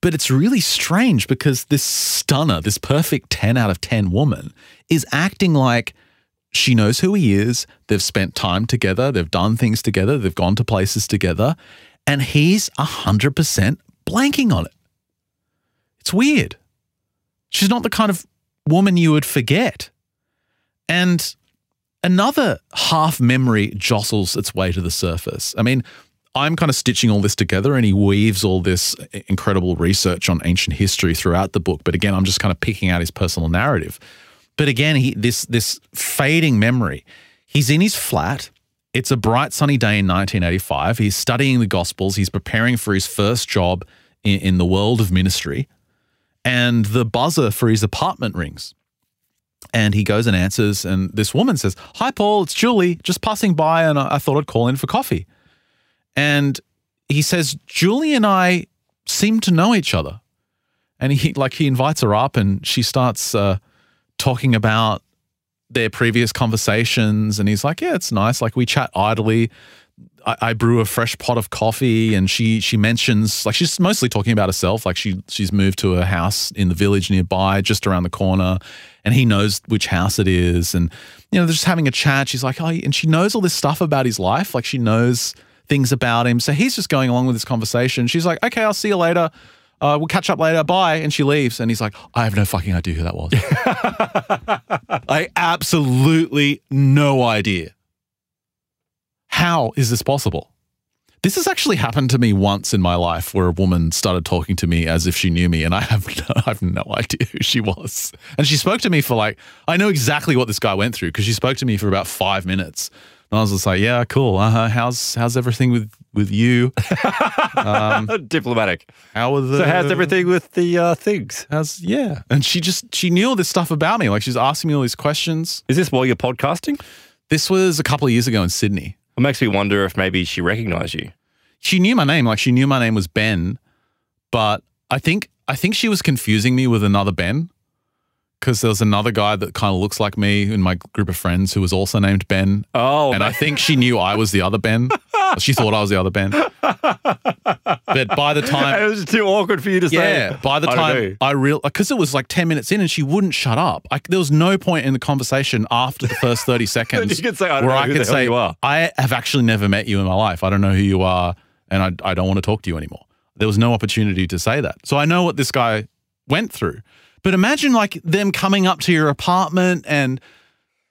But it's really strange because this stunner, this perfect 10 out of 10 woman, is acting like she knows who he is. They've spent time together. They've done things together. They've gone to places together. And he's 100% blanking on it. It's weird. She's not the kind of woman you would forget. And another half memory jostles its way to the surface. I mean, I'm kind of stitching all this together and he weaves all this incredible research on ancient history throughout the book. But again, I'm just kind of picking out his personal narrative. But again, he this this fading memory. He's in his flat. It's a bright sunny day in 1985. He's studying the Gospels. He's preparing for his first job in, in the world of ministry. And the buzzer for his apartment rings. And he goes and answers. And this woman says, Hi, Paul, it's Julie, just passing by. And I, thought I'd call in for coffee. And he says, Julie and I seem to know each other. And he like he invites her up and she starts uh, talking about their previous conversations. And he's like, Yeah, it's nice. Like we chat idly. I, I brew a fresh pot of coffee and she she mentions like she's mostly talking about herself. Like she she's moved to a house in the village nearby, just around the corner, and he knows which house it is. And you know, they're just having a chat. She's like, Oh, and she knows all this stuff about his life. Like she knows things about him. So he's just going along with this conversation. She's like, okay, I'll see you later. Uh, we'll catch up later. Bye. And she leaves. And he's like, I have no fucking idea who that was. [laughs] I absolutely no idea. How is this possible? This has actually happened to me once in my life where a woman started talking to me as if she knew me and I have [laughs] no, I have no idea who she was. And she spoke to me for like, I know exactly what this guy went through because she spoke to me for about five minutes. And I was just like, yeah, cool. Uh-huh. How's how's everything with with you? [laughs] Diplomatic. How are the So, how's everything with the uh, things? How's yeah? And she just she knew all this stuff about me. Like she's asking me all these questions. Is this while you're podcasting? This was a couple of years ago in Sydney. It makes me wonder if maybe she recognized you. She knew my name. Like she knew my name was Ben, but I think I think she was confusing me with another Ben. Because there was another guy that kind of looks like me in my group of friends who was also named Ben. Oh, and I think she knew I was the other Ben. [laughs] she thought I was the other Ben. But by the time [laughs] it was too awkward for you to say. Yeah, by the time. I real because it was like ten minutes in and she wouldn't shut up. I, there was no point in the conversation after the first thirty [laughs] seconds say, "I don't where I could say, you are." "I have actually never met you in my life. I don't know who you are, and I, I don't want to talk to you anymore." There was no opportunity to say that. So I know what this guy went through. But imagine like them coming up to your apartment and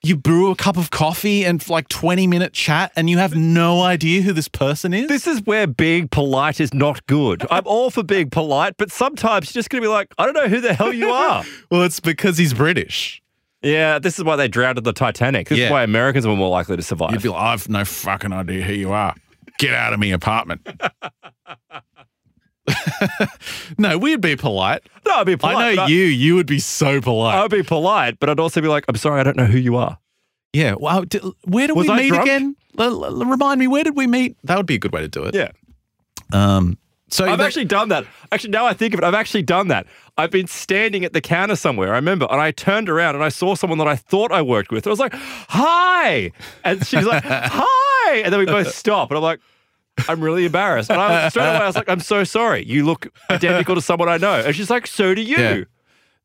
you brew a cup of coffee and like 20 minute chat and you have no idea who this person is. This is where being polite is not good. I'm all for being polite, but sometimes you're just going to be like, I don't know who the hell you are. [laughs] well, it's because he's British. yeah, this is why they drowned in the Titanic. This Yeah. is why Americans were more likely to survive. You'd be like, I've no fucking idea who you are. Get out of me apartment. [laughs] [laughs] no, we'd be polite. No, I'd be polite. I know you. You would be so polite. I would be polite, but I'd also be like, I'm sorry, I don't know who you are. yeah. Wow. d- where did Was we I meet drunk? again? L- l- remind me. Where did we meet? That would be a good way to do it. Yeah. Um. So I've that- actually done that. Actually, now I think of it, I've actually done that. I've been standing at the counter somewhere, I remember, and I turned around and I saw someone that I thought I worked with. I was like, hi. And she's like, [laughs] hi. And then we both stop. And I'm like, I'm really embarrassed. And I straight away I was like, I'm so sorry. You look identical to someone I know. And she's like, so do you. Yeah.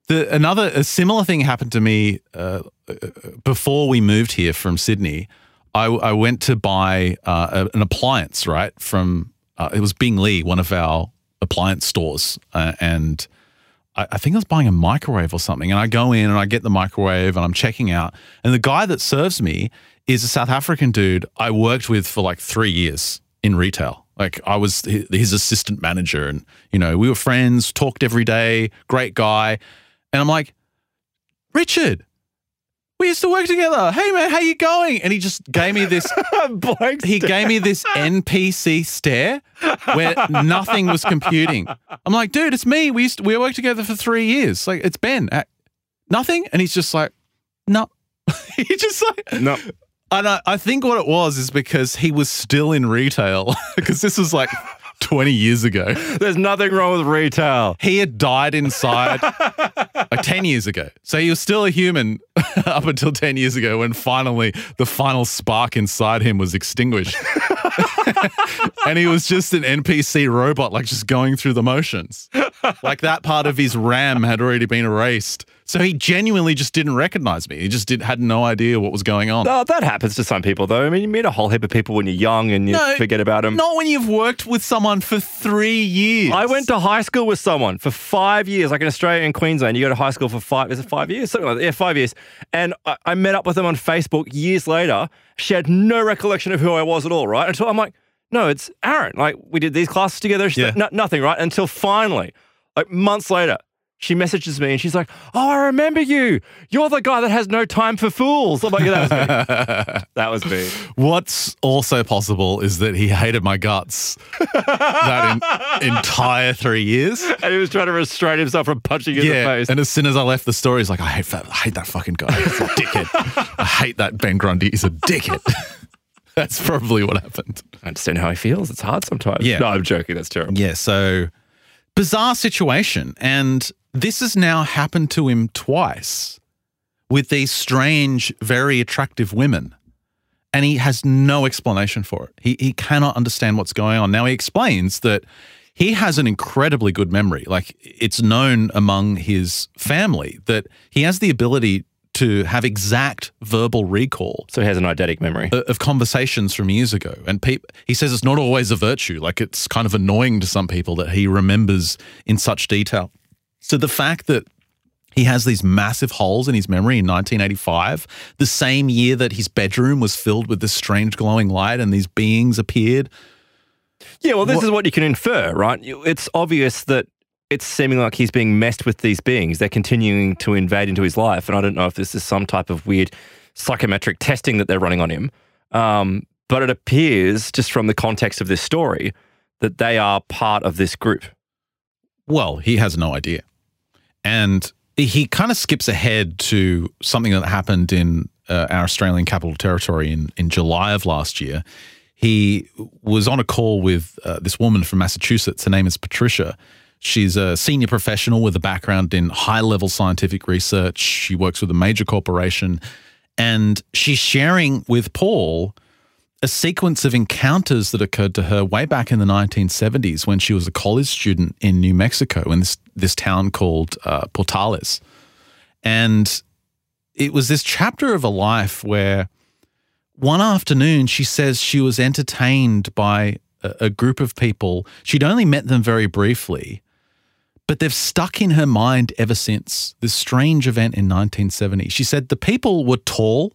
The, another a similar thing happened to me uh, uh, before we moved here from Sydney. I, I went to buy uh, an appliance, right? From uh, it was Bing Lee, one of our appliance stores, uh, and I, I think I was buying a microwave or something. And I go in and I get the microwave and I'm checking out, and the guy that serves me is a South African dude I worked with for like three years in retail. Like I was his assistant manager, and you know we were friends, talked every day, great guy. And I'm like, Richard, we used to work together. Hey man, how you going? And he just gave me this. [laughs] Blank He gave me this NPC stare where nothing was computing. I'm like, dude, it's me. We used to, we worked together for three years. Like it's Ben. Uh, nothing. And he's just like, no. [laughs] he just like, No. And I, I think what it was is because he was still in retail [laughs] because this was like 20 years ago. There's nothing wrong with retail. He had died inside like 10 years ago. So he was still a human [laughs] up until 10 years ago when finally the final spark inside him was extinguished. [laughs] and he was just an NPC robot, like just going through the motions. Like that part of his RAM had already been erased. So he genuinely just didn't recognize me. He just did, had no idea what was going on. No, that happens to some people, though. I mean, you meet a whole heap of people when you're young and you No, forget about them. Not when you've worked with someone for three years. I went to high school with someone for five years, like in Australia and Queensland. You go to high school for five, is it five years? Something like that. Yeah, five years. And I, I met up with them on Facebook years later. She had no recollection of who I was at all, right? Until I'm like, no, it's Aaron. Like, we did these classes together. Yeah. like, "No- nothing, right? Until finally, like months later, she messages me and she's like, oh, I remember you. You're the guy that has no time for fools. I'm like, yeah, that was me. [laughs] that was me. What's also possible is that he hated my guts that in, entire three years. [laughs] And he was trying to restrain himself from punching you in the face. and as soon as I left the store, he's like, "I hate that. I hate that fucking guy. He's a dickhead. I hate that Ben Grundy. He's a dickhead." [laughs] That's probably what happened. I understand how he feels. It's hard sometimes. Yeah. No, I'm joking. That's terrible. Yeah, so bizarre situation, and this has now happened to him twice with these strange, very attractive women. And he has no explanation for it. He, he cannot understand what's going on. Now, he explains that he has an incredibly good memory. Like, it's known among his family that he has the ability to have exact verbal recall So he has an eidetic memory. of conversations from years ago. And peop he says it's not always a virtue. Like it's kind of annoying to some people that he remembers in such detail. So the fact that he has these massive holes in his memory in 1985, the same year that his bedroom was filled with this strange glowing light and these beings appeared. Yeah, well, this What- is what you can infer, right? It's obvious that it's seeming like he's being messed with these beings. They're continuing to invade into his life. And I don't know if this is some type of weird psychometric testing that they're running on him. Um, but it appears, just from the context of this story, that they are part of this group. Well, he has no idea. And he kind of skips ahead to something that happened in uh, our Australian Capital Territory in, in July of last year. He was on a call with uh, this woman from Massachusetts. Her name is Patricia. She's a senior professional with a background in high level scientific research. She works with a major corporation. And she's sharing with Paul a sequence of encounters that occurred to her way back in the 1970s when she was a college student in New Mexico in this, this town called uh, Portales. And it was this chapter of a life where one afternoon she says she was entertained by a, a group of people. She'd only met them very briefly, but they've stuck in her mind ever since this strange event in 1970. She said the people were tall,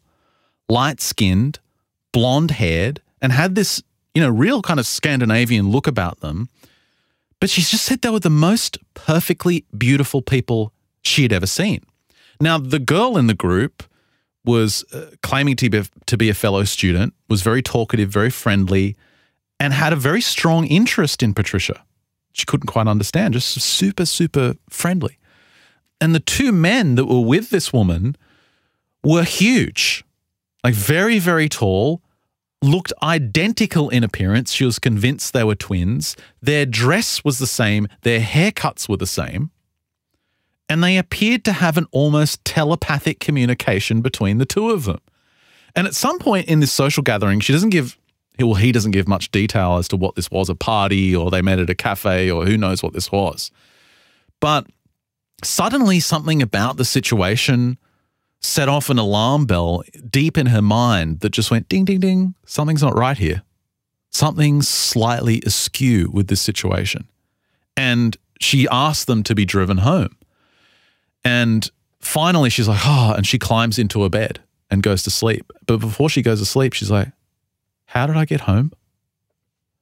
light skinned, blonde haired, and had this, you know, real kind of Scandinavian look about them. But she just said they were the most perfectly beautiful people she had ever seen. Now, the girl in the group was uh, claiming to be, to be a fellow student, was very talkative, very friendly, and had a very strong interest in Patricia. She couldn't quite understand, just super, super friendly. And the two men that were with this woman were huge, like very, very tall, looked identical in appearance. She was convinced they were twins. Their dress was the same, their haircuts were the same. And they appeared to have an almost telepathic communication between the two of them. And at some point in this social gathering, she doesn't give, well, he doesn't give much detail as to what this was a party or they met at a cafe or who knows what this was. But suddenly, something about the situation set off an alarm bell deep in her mind that just went ding, ding, ding. Something's not right here. Something's slightly askew with this situation. And she asked them to be driven home. And finally, she's like, oh, and she climbs into a bed and goes to sleep. But before she goes to sleep, she's like, how did I get home?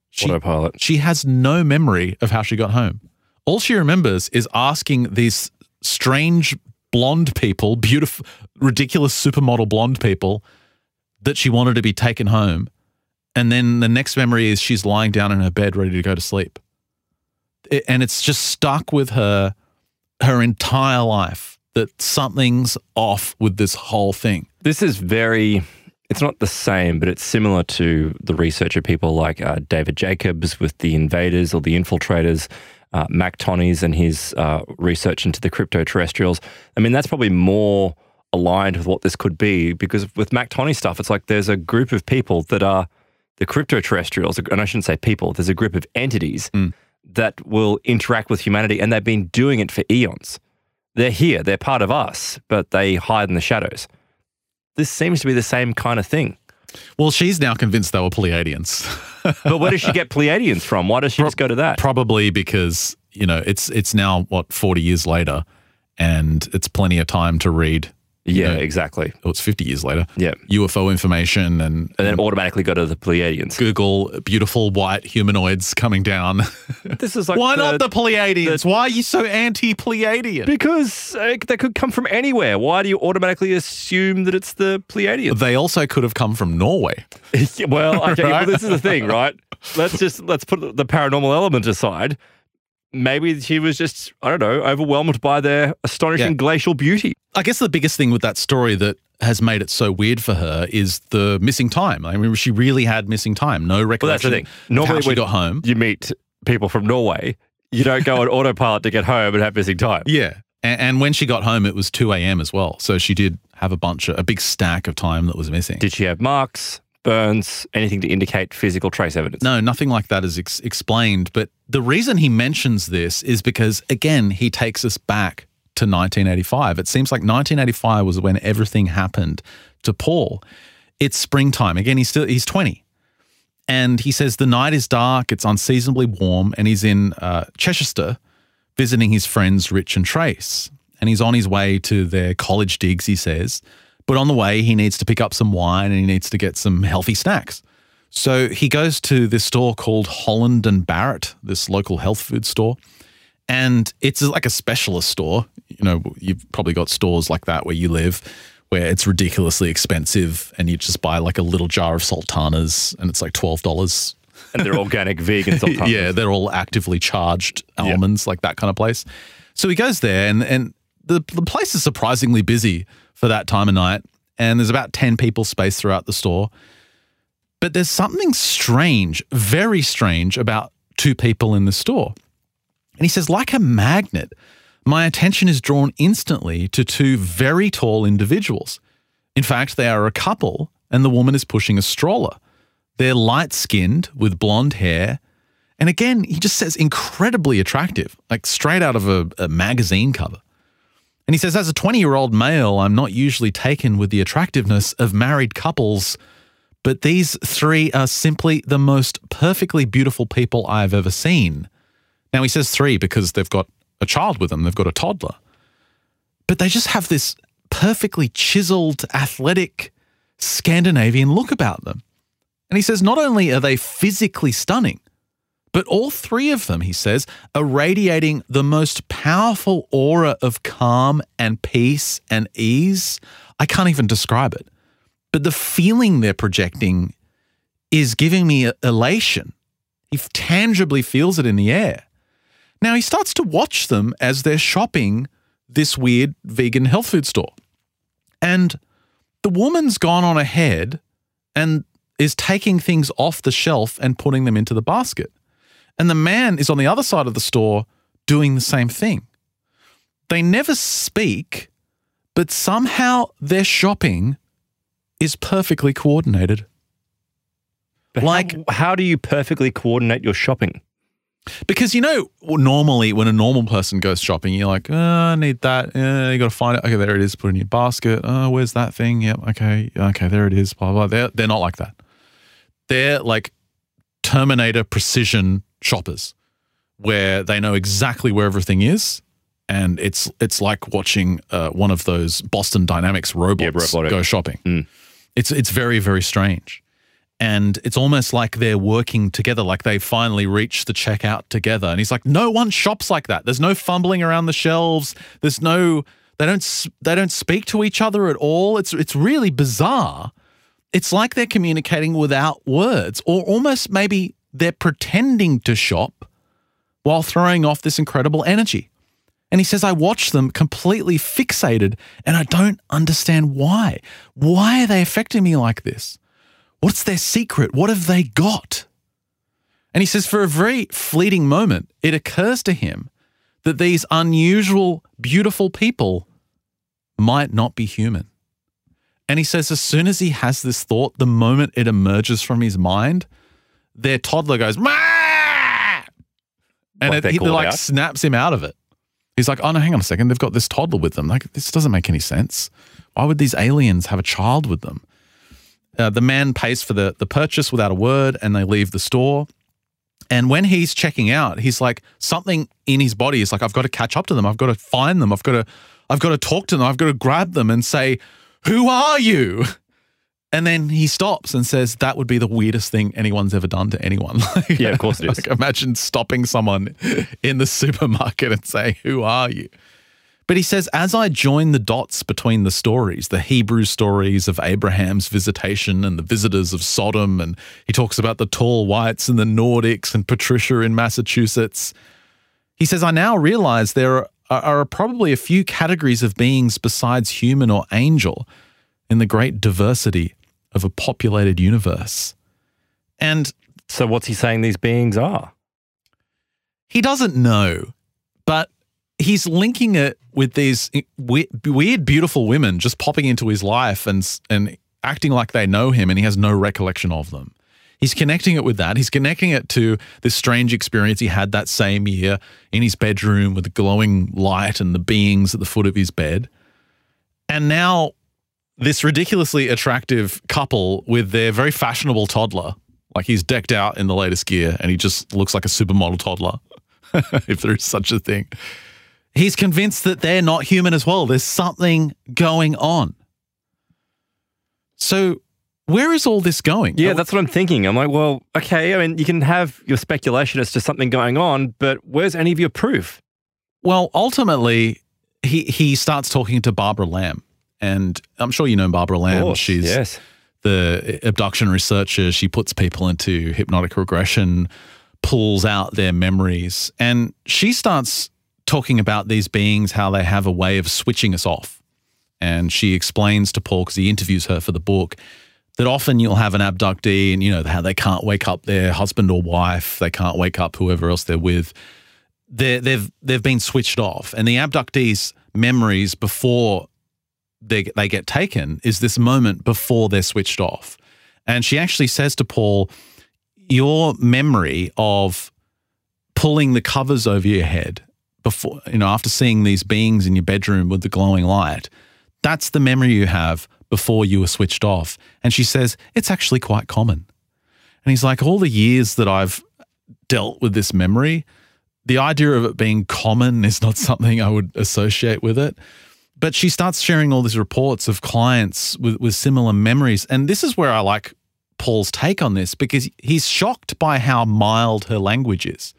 She, Autopilot. she has no memory of how she got home. All she remembers is asking these strange blonde people, beautiful, ridiculous supermodel blonde people, that she wanted to be taken home. And then the next memory is she's lying down in her bed ready to go to sleep. It- and it's just stuck with her her entire life that something's off with this whole thing. This is very, it's not the same, but it's similar to the research of people like uh, David Jacobs with the invaders or the infiltrators, uh, Mac Tonnies and his uh, research into the crypto terrestrials. I mean, that's probably more aligned with what this could be because with Mac Tonnie stuff, it's like there's a group of people that are the crypto terrestrials, and I shouldn't say people, there's a group of entities that will interact with humanity, and they've been doing it for eons. They're here, they're part of us, but they hide in the shadows. This seems to be the same kind of thing. Well, she's now convinced they were Pleiadians. [laughs] But where does she get Pleiadians from? Why does she just go to that? Probably because, you know, it's it's now what 40 years later and it's plenty of time to read. You Yeah, know, exactly. oh, it's 50 years later. Yeah. UFO information and, And then automatically go to the Pleiadians. Google beautiful white humanoids coming down. [laughs] This is like Why the- not the Pleiadians? Why are you so anti-Pleiadian? Because uh, they could come from anywhere. Why do you automatically assume that it's the Pleiadians? They also could have come from Norway. [laughs] well, okay, Right? well, this is the thing, [laughs] right? Let's just let's put the paranormal element aside. Maybe she was just I don't know overwhelmed by their astonishing Yeah. glacial beauty. I guess the biggest thing with that story that has made it so weird for her is the missing time. I mean, she really had missing time. No Well, that's the recollection thing. Normally, when got home. you meet people from Norway, you don't go on [laughs] autopilot to get home and have missing time. Yeah. And, and when she got home, it was 2 a.m. as well. So she did have a bunch of, a big stack of time that was missing. Did she have marks, burns, anything to indicate physical trace evidence? no, nothing like that is ex- explained. But the reason he mentions this is because, again, he takes us back to 1985. It seems like 1985 was when everything happened to Paul. It's springtime. Again, he's still he's 20. And he says the night is dark, it's unseasonably warm, and he's in uh, Cheshire visiting his friends Rich and Trace. And he's on his way to their college digs, he says. But on the way, he needs to pick up some wine and he needs to get some healthy snacks. So he goes to this store called Holland and Barrett, this local health food store. And it's like a specialist store. You know, you've probably got stores like that where you live where it's ridiculously expensive and you just buy like a little jar of sultanas and it's like $12 And they're organic, [laughs] vegan sultanas. yeah, they're all actively charged almonds, like that kind of place. So he goes there, and and the the place is surprisingly busy for that time of night, and there's about ten people spaced throughout the store. But there's something strange, very strange, about two people in the store. And he says, like a magnet, my attention is drawn instantly to two very tall individuals. In fact, they are a couple, and the woman is pushing a stroller. They're light skinned with blonde hair. And again, he just says incredibly attractive, like straight out of a, a magazine cover. And he says, as a 20 year old male, I'm not usually taken with the attractiveness of married couples, but these three are simply the most perfectly beautiful people I've ever seen. Now, he says three because they've got a child with them, they've got a toddler. But they just have this perfectly chiseled, athletic, Scandinavian look about them. And he says, not only are they physically stunning, but all three of them, he says, are radiating the most powerful aura of calm and peace and ease. I can't even describe it. But the feeling they're projecting is giving me elation. He tangibly feels it in the air. Now he starts to watch them as they're shopping this weird vegan health food store. And the woman's gone on ahead and is taking things off the shelf and putting them into the basket. And the man is on the other side of the store doing the same thing. They never speak, but somehow their shopping is perfectly coordinated. But Like- how, how do you perfectly coordinate your shopping? Because you know, normally when a normal person goes shopping, you're like, oh, I need that. Uh, you got to find it. Okay, there it is. Put it in your basket. Oh, where's that thing? Yep. Okay. Okay, there it is. Blah blah. They're they're not like that. They're like Terminator precision shoppers, where they know exactly where everything is, and it's it's like watching uh, one of those Boston Dynamics robots robotic. go shopping. Mm. It's it's very very strange and it's almost like they're working together like they finally reach the checkout together and he's like no one shops like that there's no fumbling around the shelves there's no they don't they don't speak to each other at all it's it's really bizarre it's like they're communicating without words or almost maybe they're pretending to shop while throwing off this incredible energy and he says, I watch them completely fixated and I don't understand why. Why are they affecting me like this? What's their secret? What have they got? And he says, for a very fleeting moment, it occurs to him that these unusual, beautiful people might not be human. And he says, as soon as he has this thought, the moment it emerges from his mind, their toddler goes, "Mah!" and Like it, he like out? snaps him out of it. He's like, oh no, hang on a second. They've got this toddler with them. Like, this doesn't make any sense. Why would these aliens have a child with them? Uh, the man pays for the, the purchase without a word and they leave the store. And when he's checking out, he's like, something in his body is like, I've got to catch up to them. I've got to find them. I've got to, I've got to talk to them. I've got to grab them and say, Who are you? [laughs] And then he stops and says, That would be the weirdest thing anyone's ever done to anyone. [laughs] Like, Yeah, of course it is. Like, imagine stopping someone in the [laughs] supermarket and saying, Who are you? But he says, as I join the dots between the stories, the Hebrew stories of Abraham's visitation and the visitors of Sodom, and he talks about the tall whites and the Nordics and Patricia in Massachusetts. He says, I now realize there are, are probably a few categories of beings besides human or angel in the great diversity of a populated universe. And So what's he saying these beings are? he doesn't know, but he's linking it with these weird, beautiful women just popping into his life and and acting like they know him, and he has no recollection of them. He's connecting it with that. He's connecting it to this strange experience he had that same year in his bedroom with the glowing light and the beings at the foot of his bed. And now, this ridiculously attractive couple with their very fashionable toddler, like he's decked out in the latest gear and he just looks like a supermodel toddler, [laughs] if there is such a thing. He's convinced that they're not human as well. There's something going on. So, where is all this going? Yeah, that's what I'm thinking. I'm like, well, okay. I mean, you can have your speculation as to something going on, but where's any of your proof? Well, ultimately, he he starts talking to Barbara Lamb, and I'm sure you know Barbara Lamb. course, She's yes. the abduction researcher. She puts people into hypnotic regression, pulls out their memories, and she starts talking about these beings, how they have a way of switching us off. And she explains to Paul, because he interviews her for the book, that often you'll have an abductee and, you know, how they can't wake up their husband or wife, they can't wake up whoever else they're with. They're, they've, they've been switched off. And the abductee's memories before they, they get taken is this moment before they're switched off. And she actually says to Paul, Your memory of pulling the covers over your head before, you know, after seeing these beings in your bedroom with the glowing light, that's the memory you have before you were switched off. And she says, It's actually quite common. And he's like, All the years that I've dealt with this memory, the idea of it being common is not [laughs] something I would associate with it. But she starts sharing all these reports of clients with, with similar memories. And this is where I like Paul's take on this because he's shocked by how mild her language is.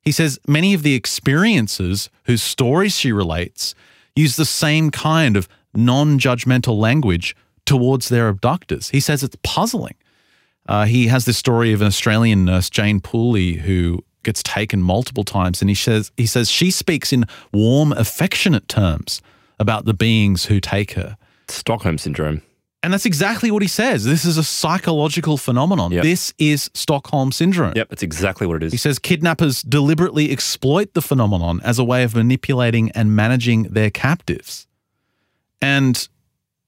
He says many of the experiences whose stories she relates use the same kind of non judgmental language towards their abductors. He says it's puzzling. Uh, he has this story of an Australian nurse, Jane Pooley, who gets taken multiple times, and he says he says she speaks in warm, affectionate terms about the beings who take her. Stockholm syndrome. And that's exactly what he says. This is a psychological phenomenon. Yep. This is Stockholm syndrome. Yep, that's exactly what it is. He says kidnappers deliberately exploit the phenomenon as a way of manipulating and managing their captives. And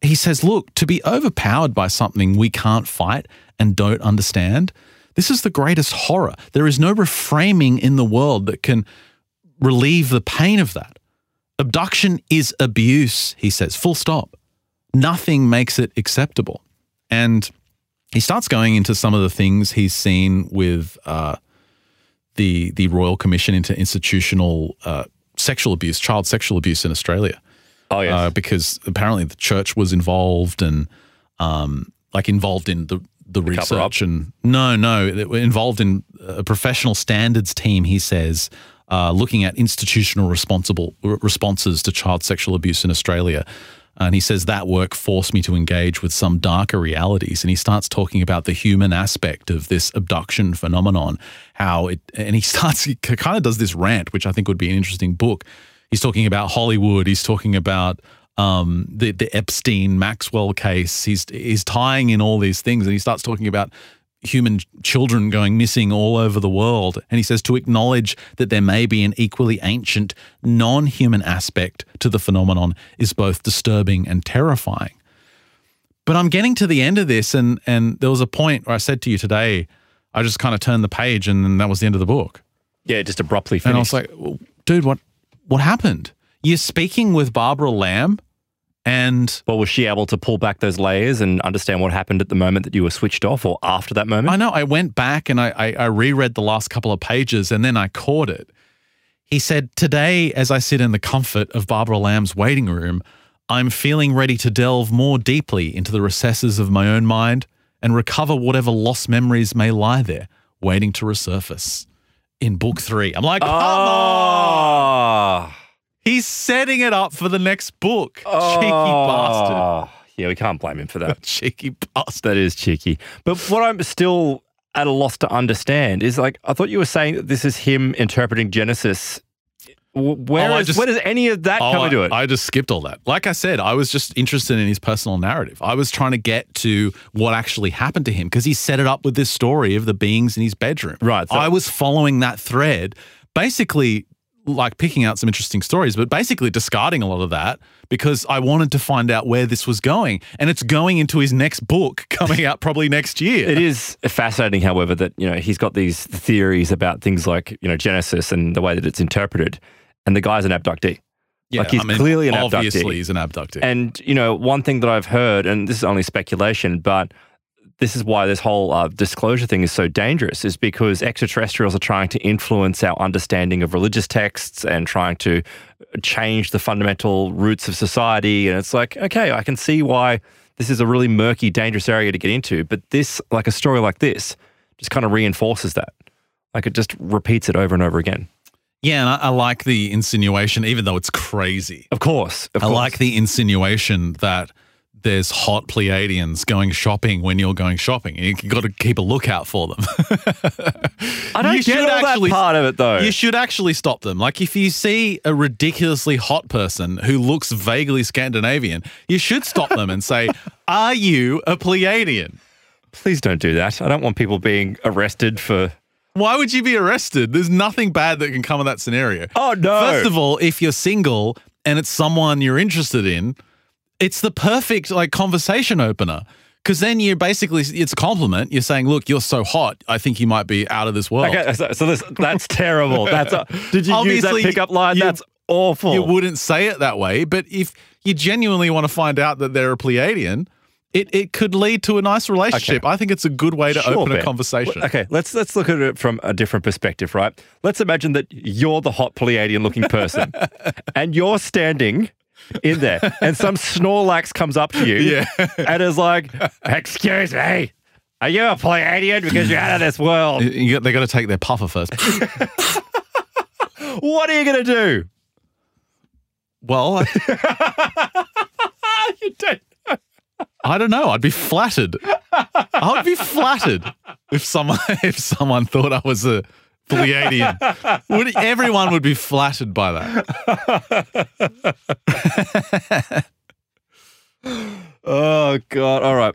he says, look, to be overpowered by something we can't fight and don't understand, this is the greatest horror. There is no reframing in the world that can relieve the pain of that. Abduction is abuse, he says, full stop. Nothing makes it acceptable. And he starts going into some of the things he's seen with uh, the the Royal Commission into Institutional uh, Sexual Abuse, child sexual abuse in Australia, Oh, yes. uh, because apparently the church was involved and um, like involved in the the up? research and no, no, involved in a professional standards team. He says. Uh, looking at institutional responsible responses to child sexual abuse in Australia, and he says that work forced me to engage with some darker realities. And he starts talking about the human aspect of this abduction phenomenon, how it, and he [laughs] starts, he kind of does this rant, which I think would be an interesting book. He's talking about Hollywood. He's talking about um, the, the Epstein Maxwell case. He's, he's tying in all these things. And he starts talking about human children going missing all over the world. And he says to acknowledge that there may be an equally ancient, non human aspect to the phenomenon is both disturbing and terrifying. But I'm getting to the end of this, and, and there was a point where I said to you today, I just kind of turned the page, and then that was the end of the book. yeah, just abruptly And I was like, well, dude, what, what happened? You're speaking with Barbara Lamb, and well, was she able to pull back those layers and understand what happened at the moment that you were switched off or after that moment? I know I went back and I, I, I reread the last couple of pages and then I caught it. He said, Today, as I sit in the comfort of Barbara Lamb's waiting room, I'm feeling ready to delve more deeply into the recesses of my own mind and recover whatever lost memories may lie there, waiting to resurface. In book three. I'm like, come on. Ah. Oh, He's setting it up for the next book. Cheeky oh. bastard. Oh. Yeah, we can't blame him for that. [laughs] Cheeky bastard. that is cheeky. But what I'm still at a loss to understand is like, I thought you were saying that this is him interpreting Genesis. Where, Oh, is- just- where does any of that oh, come I, into it? I just skipped all that. Like I said, I was just interested in his personal narrative. I was trying to get to what actually happened to him because he set it up with this story of the beings in his bedroom. Right, so- I was following that thread, basically like picking out some interesting stories, but basically discarding a lot of that because I wanted to find out where this was going. And it's going into his next book [laughs] coming out probably next year. It is fascinating, however, that you know he's got these theories about things like you know Genesis and the way that it's interpreted, and the guy's an abductee. Yeah, like he's I mean, clearly an obviously abductee. he's an abductee. And you know, one thing that I've heard, and this is only speculation, but this is why this whole uh, disclosure thing is so dangerous, is because extraterrestrials are trying to influence our understanding of religious texts and trying to change the fundamental roots of society. And it's like, okay, I can see why this is a really murky, dangerous area to get into. But this, like a story like this, just kind of reinforces that. Like it just repeats it over and over again. yeah, and I, I like the insinuation, even though it's crazy. Of course. Of I course. like the insinuation that there's hot Pleiadians going shopping when you're going shopping. You got to keep a lookout for them. I don't you get all actually- that part of it though. you should actually stop them. Like if you see a ridiculously hot person who looks vaguely Scandinavian, you should stop them and say, [laughs] "Are you a Pleiadian?" Please don't do that. I don't want people being arrested for. Why would you be arrested? There's nothing bad that can come of that scenario. Oh no! First of all, if you're single and it's someone you're interested in, it's the perfect like conversation opener. Because then you're basically it's a compliment. You're saying, "Look, you're so hot. I think you might be out of this world." Okay, so, so this, that's terrible. That's a, [laughs] did you use Obviously, that pickup line? you- that's awful. You wouldn't say it that way, but if you genuinely want to find out that they're a Pleiadian, it, it could lead to a nice relationship. I think it's a good way to Sure, open a conversation. Okay, let's let's look at it from a different perspective, right? Let's imagine that you're the hot Pleiadian looking person, [laughs] and you're standing in there, and some Snorlax comes up to you, Yeah. and is like, "Excuse me, are you a Pleiadian? Because you're out of this world. You- they got to take their puffer first. [laughs] What are you gonna do?" well, [laughs] you don't. I don't know. I'd be flattered. I'd be flattered if someone [laughs] if someone thought I was a Pleiadian. Would everyone would be flattered by that? [laughs] Oh God! All right,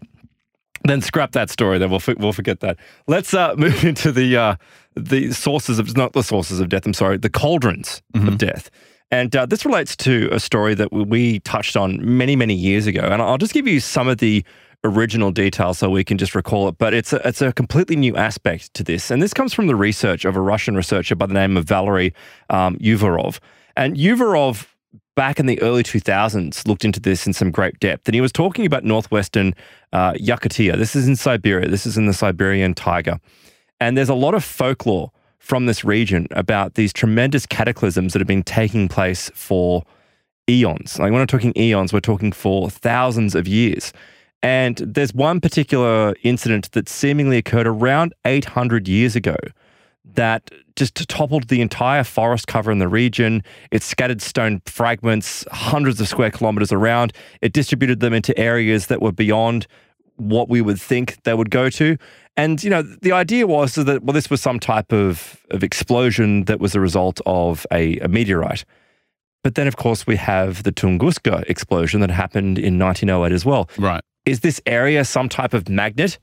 then scrap that story. Then we'll f- we'll forget that. Let's uh, move [laughs] into the uh, the sources of not the sources of death. I'm sorry, the cauldrons of death. And uh, this relates to a story that we- we touched on many many years ago. And I'll just give you some of the original details so we can just recall it. But it's a, it's a completely new aspect to this, and this comes from the research of a Russian researcher by the name of Valery um, Uvarov. And Uvarov back in the early 2000s looked into this in some great depth and he was talking about northwestern uh, Yakutia. This is in Siberia. This is in the Siberian taiga. And there's a lot of folklore from this region about these tremendous cataclysms that have been taking place for eons. Like when we're talking eons, we're talking for thousands of years. And there's one particular incident that seemingly occurred around 800 years ago that just toppled the entire forest cover in the region. It scattered stone fragments hundreds of square kilometers around. It distributed them into areas that were beyond what we would think they would go to. And, you know, the idea was that, well, this was some type of, of explosion that was a result of a, a meteorite. But then, of course, we have the Tunguska explosion that happened in 1908 as well. Right. Is this area some type of magnet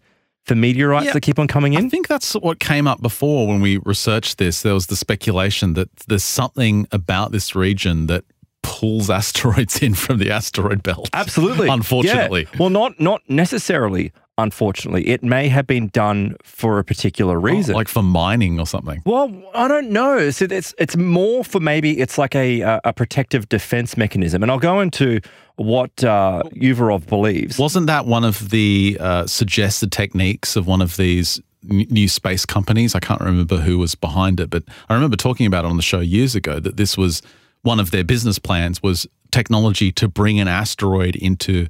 for meteorites Yeah. that keep on coming in? I think that's what came up before when we researched this. There was the speculation that there's something about this region that pulls asteroids in from the asteroid belt. Absolutely. [laughs] Unfortunately. Yeah. Well, not not necessarily. Unfortunately, it may have been done for a particular reason. Like for mining or something. well, I don't know. So it's it's more for maybe it's like a a, a protective defense mechanism, and I'll go into what uh, Uvarov believes. Wasn't that one of the uh, suggested techniques of one of these new space companies? I can't remember who was behind it, but I remember talking about it on the show years ago that this was one of their business plans was technology to bring an asteroid into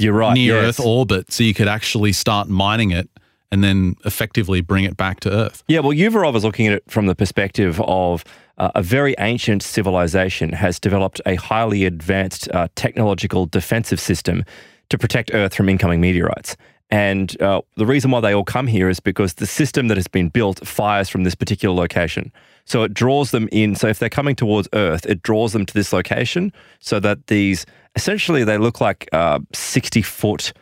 You're right. near yes. Earth orbit so you could actually start mining it and then effectively bring it back to Earth. Yeah, well, Uvarov is looking at it from the perspective of uh, a very ancient civilization has developed a highly advanced uh, technological defensive system to protect Earth from incoming meteorites. And uh, the reason why they all come here is because the system that has been built fires from this particular location. So it draws them in. So if they're coming towards Earth, it draws them to this location so that these essentially they look like uh, 60 foot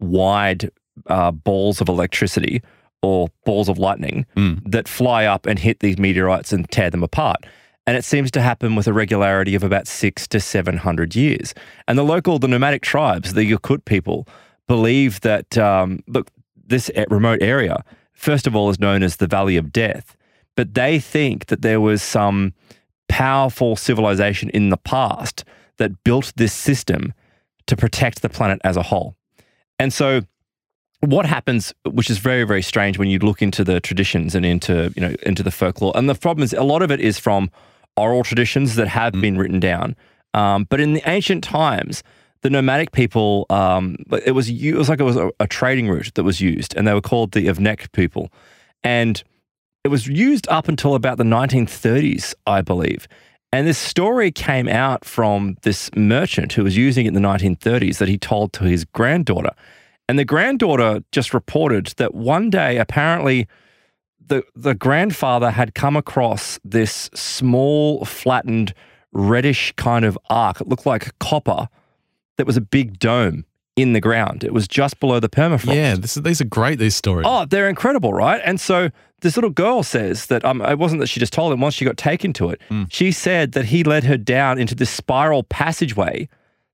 wide uh, balls of electricity or balls of lightning that fly up and hit these meteorites and tear them apart. And it seems to happen with a regularity of about six to 700 years. And the local, the nomadic tribes, the Yakut people, believe that, um, look, this remote area, first of all, is known as the Valley of Death. But they think that there was some powerful civilization in the past that built this system to protect the planet as a whole. And so what happens, which is very, very strange when you look into the traditions and into, you know, into the folklore. And the problem is a lot of it is from oral traditions that have been written down. Um, but in the ancient times, the nomadic people, um, it was it was like it was a, a trading route that was used, and they were called the Avnek people, and it was used up until about the 1930s, I believe. And this story came out from this merchant who was using it in the 1930s that he told to his granddaughter. And the granddaughter just reported that one day, apparently, the, the grandfather had come across this small, flattened, reddish kind of arc. It looked like copper that was a big dome in the ground. It was just below the permafrost. Yeah, this is, these are great, these stories. Oh, they're incredible, right? And so this little girl says that um, it wasn't that she just told him once she got taken to it. She said that he led her down into this spiral passageway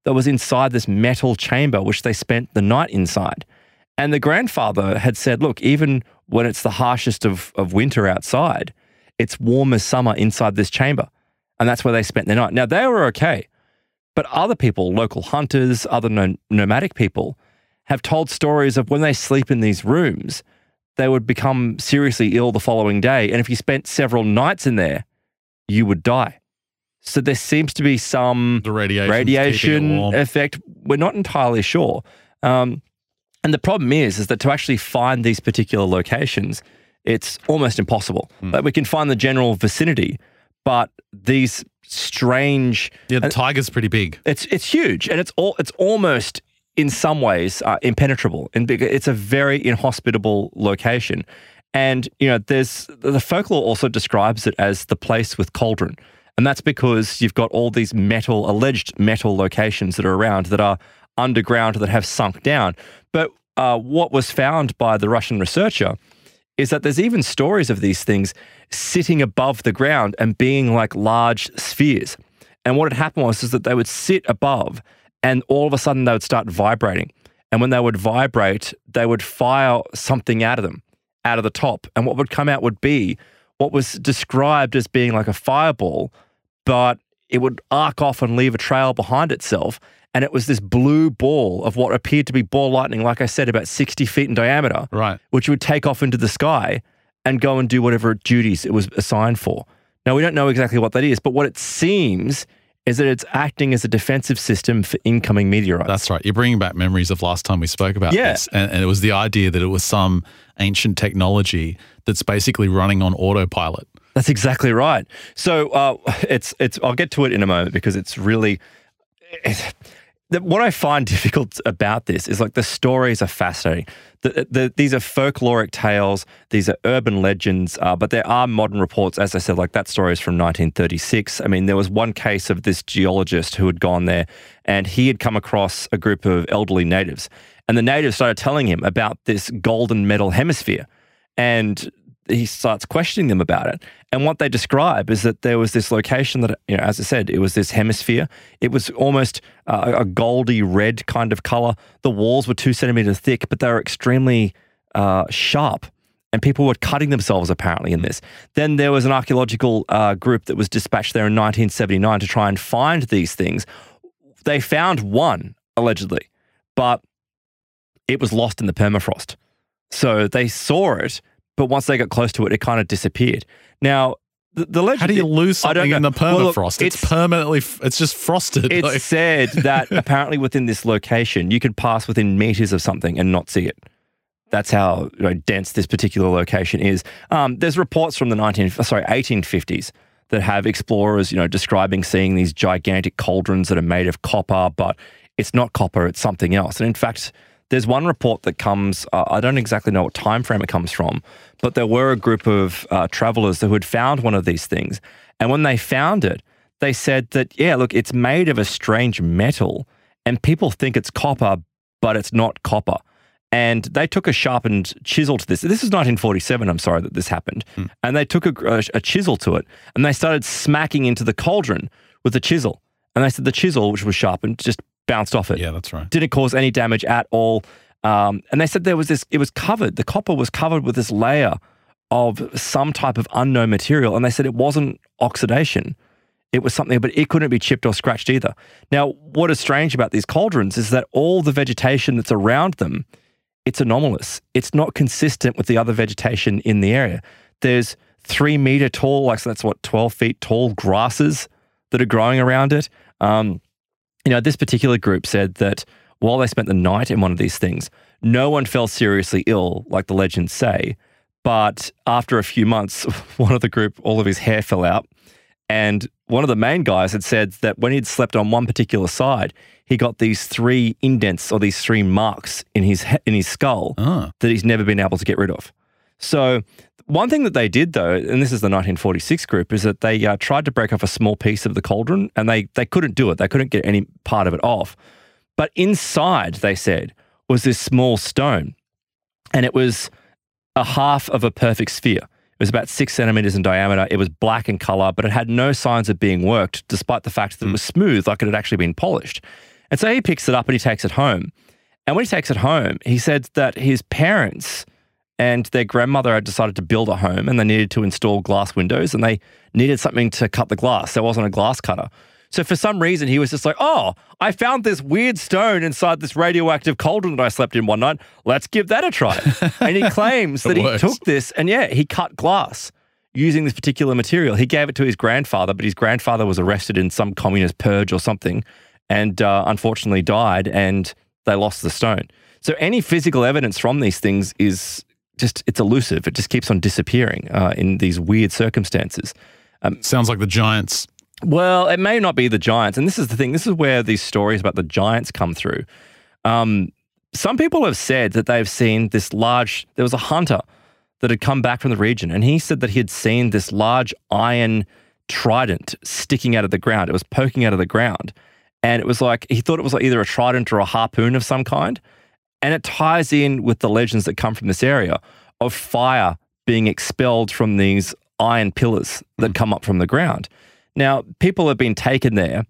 that was inside this metal chamber, which they spent the night inside. And the grandfather had said, look, even when it's the harshest of, of winter outside, it's warm as summer inside this chamber. And that's where they spent their night. Now, they were okay. But other people, local hunters, other no- nomadic people, have told stories of when they sleep in these rooms, they would become seriously ill the following day. And if you spent several nights in there, you would die. So there seems to be some the radiation. radiation effect. We're not entirely sure. Um, and the problem is, is that to actually find these particular locations, it's almost impossible. Like we can find the general vicinity, but these strange Yeah, the taiga's pretty big. it's it's huge, and it's all it's almost in some ways uh, impenetrable, and big- it's a very inhospitable location. And you know, there's the folklore also describes it as the place with cauldron, and that's because you've got all these metal, alleged metal locations that are around that are underground that have sunk down. But uh, what was found by the Russian researcher is that there's even stories of these things sitting above the ground and being like large spheres. And what had happened was is that they would sit above and all of a sudden they would start vibrating. And when they would vibrate, they would fire something out of them, out of the top. And what would come out would be what was described as being like a fireball, but it would arc off and leave a trail behind itself. And it was this blue ball of what appeared to be ball lightning, like I said, about 60 feet in diameter, Right. which would take off into the sky and go and do whatever duties it was assigned for. Now, we don't know exactly what that is, but what it seems is that it's acting as a defensive system for incoming meteorites. That's right. You're bringing back memories of last time we spoke about Yeah. this. And, and it was the idea that it was some ancient technology that's basically running on autopilot. That's exactly right. So uh, it's it's. I'll get to it in a moment because it's really. It's, what I find [laughs] difficult about this is like the stories are fascinating. The, the, these are folkloric tales, these are urban legends, uh, but there are modern reports. As I said, like that story is from 1936. I mean, there was one case of this geologist who had gone there and he had come across a group of elderly natives. And the natives started telling him about this golden metal hemisphere. And he starts questioning them about it. And what they describe is that there was this location that, you know, as I said, it was this hemisphere. It was almost uh, a goldy red kind of color. The walls were two centimeters thick, but they were extremely uh, sharp. And people were cutting themselves apparently in this. Then there was an archaeological uh, group that was dispatched there in 1979 to try and find these things. They found one, allegedly, but it was lost in the permafrost. So they saw it, but once they got close to it, it kind of disappeared. Now, the, the legend. How do you lose something in the Well, look, permafrost? it's, it's- permanently, it's just frosted. It's Like- said [laughs] that apparently within this location, you could pass within meters of something and not see it. That's how you know, dense this particular location is. Um, there's reports from the 19, sorry, 1850s that have explorers, you know, describing seeing these gigantic cauldrons that are made of copper, but it's not copper; it's something else. And in fact, there's one report that comes. Uh, I don't exactly know what time frame it comes from, but there were a group of uh, travelers who had found one of these things, and when they found it, they said that yeah, look, it's made of a strange metal, and people think it's copper, but it's not copper. And they took a sharpened chisel to this. This is 1947. I'm sorry that this happened. And they took a, a chisel to it, and they started smacking into the cauldron with the chisel. And they said the chisel, which was sharpened, just bounced off it yeah, that's right. didn't cause any damage at all. Um, and they said there was this, it was covered, the copper was covered with this layer of some type of unknown material. And they said it wasn't oxidation, it was something, but it couldn't be chipped or scratched either. Now, what is strange about these cauldrons is that all the vegetation that's around them, it's anomalous. It's not consistent with the other vegetation in the area. There's three meter tall, like so that's what, 12 feet tall grasses that are growing around it. Um, you know, this particular group said that while they spent the night in one of these things, no one fell seriously ill, like the legends say. But after a few months, [laughs] one of the group, all of his hair fell out. And one of the main guys had said that when he'd slept on one particular side, he got these three indents or these three marks in his he- in his skull Ah. that he's never been able to get rid of. So, one thing that they did though, and this is the 1946 group, is that they uh, tried to break off a small piece of the cauldron, and they they couldn't do it. They couldn't get any part of it off. But inside, they said, was this small stone, and it was a half of a perfect sphere. It was about six centimeters in diameter. It was black in color, but it had no signs of being worked, despite the fact that it was smooth, like it had actually been polished. And so he picks it up and he takes it home. And when he takes it home, he said that his parents and their grandmother had decided to build a home and they needed to install glass windows and they needed something to cut the glass. There wasn't a glass cutter. So for some reason, he was just like, oh, I found this weird stone inside this radioactive cauldron that I slept in one night. Let's give that a try. [laughs] and he claims that he took this and yeah, he cut glass using this particular material. He gave it to his grandfather, but his grandfather was arrested in some communist purge or something and uh, unfortunately died and they lost the stone. So any physical evidence from these things is just, it's elusive. It just keeps on disappearing uh, in these weird circumstances. Sounds like the Giants. Well, it may not be the giants. And this is the thing this is where these stories about the giants come through. Um, some people have said that they've seen this large, there was a hunter that had come back from the region, and he said that he had seen this large iron trident sticking out of the ground. It was poking out of the ground. And it was like, he thought it was like either a trident or a harpoon of some kind. And it ties in with the legends that come from this area of fire being expelled from these iron pillars that mm. come up from the ground. Now, people have been taken there,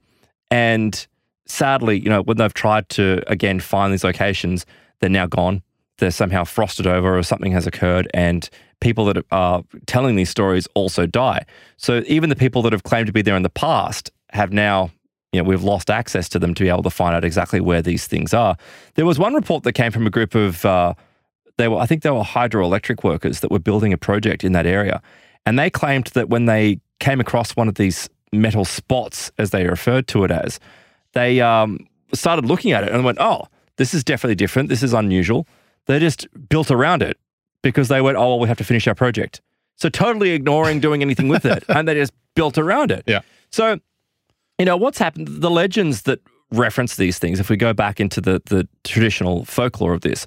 and sadly, you know, when they've tried to again find these locations, they're now gone. They're somehow frosted over, or something has occurred, and people that are telling these stories also die. So even the people that have claimed to be there in the past have now, you know, we've lost access to them to be able to find out exactly where these things are. There was one report that came from a group of, uh, they were, I think they were hydroelectric workers that were building a project in that area, and they claimed that when they came across one of these metal spots, as they referred to it as, they um, started looking at it and went, "Oh, this is definitely different. This is unusual." They just built around it because they went, oh, well, we have to finish our project. So totally ignoring doing anything with it. [laughs] And they just built around it. Yeah. So, you know, what's happened, the legends that reference these things, if we go back into the, the traditional folklore of this,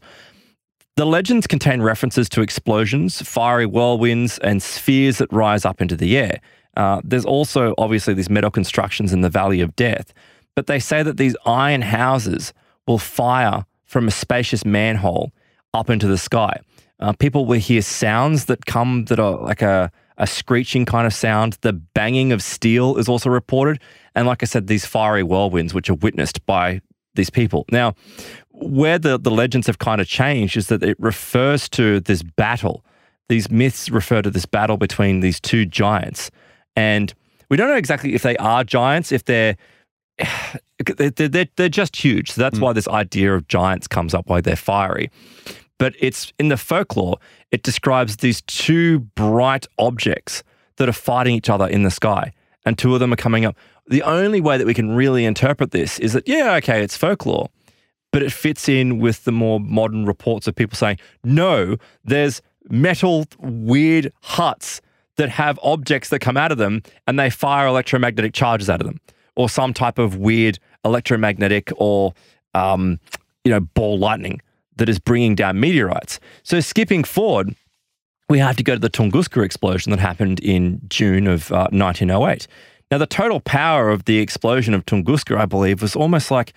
the legends contain references to explosions, fiery whirlwinds, and spheres that rise up into the air. Uh, there's also obviously these metal constructions in the Valley of Death, but they say that these iron houses will fire from a spacious manhole up into the sky. Uh, people will hear sounds that come that are like a, a screeching kind of sound. The banging of steel is also reported. And like I said, these fiery whirlwinds, which are witnessed by these people. Now, where the, the legends have kind of changed is that it refers to this battle. These myths refer to this battle between these two giants. And we don't know exactly if they are giants, if they're [sighs] they're, they're, they're just huge. So that's mm. why this idea of giants comes up, why they're fiery but it's in the folklore, it describes these two bright objects that are fighting each other in the sky, and two of them are coming up. The only way that we can really interpret this is that, yeah, okay, it's folklore, but it fits in with the more modern reports of people saying, no, there's metal, weird huts that have objects that come out of them and they fire electromagnetic charges out of them, or some type of weird electromagnetic or, um, you know, ball lightning that is bringing down meteorites. So skipping forward, we have to go to the Tunguska explosion that happened in June of uh, 1908. Now, the total power of the explosion of Tunguska, I believe, was almost like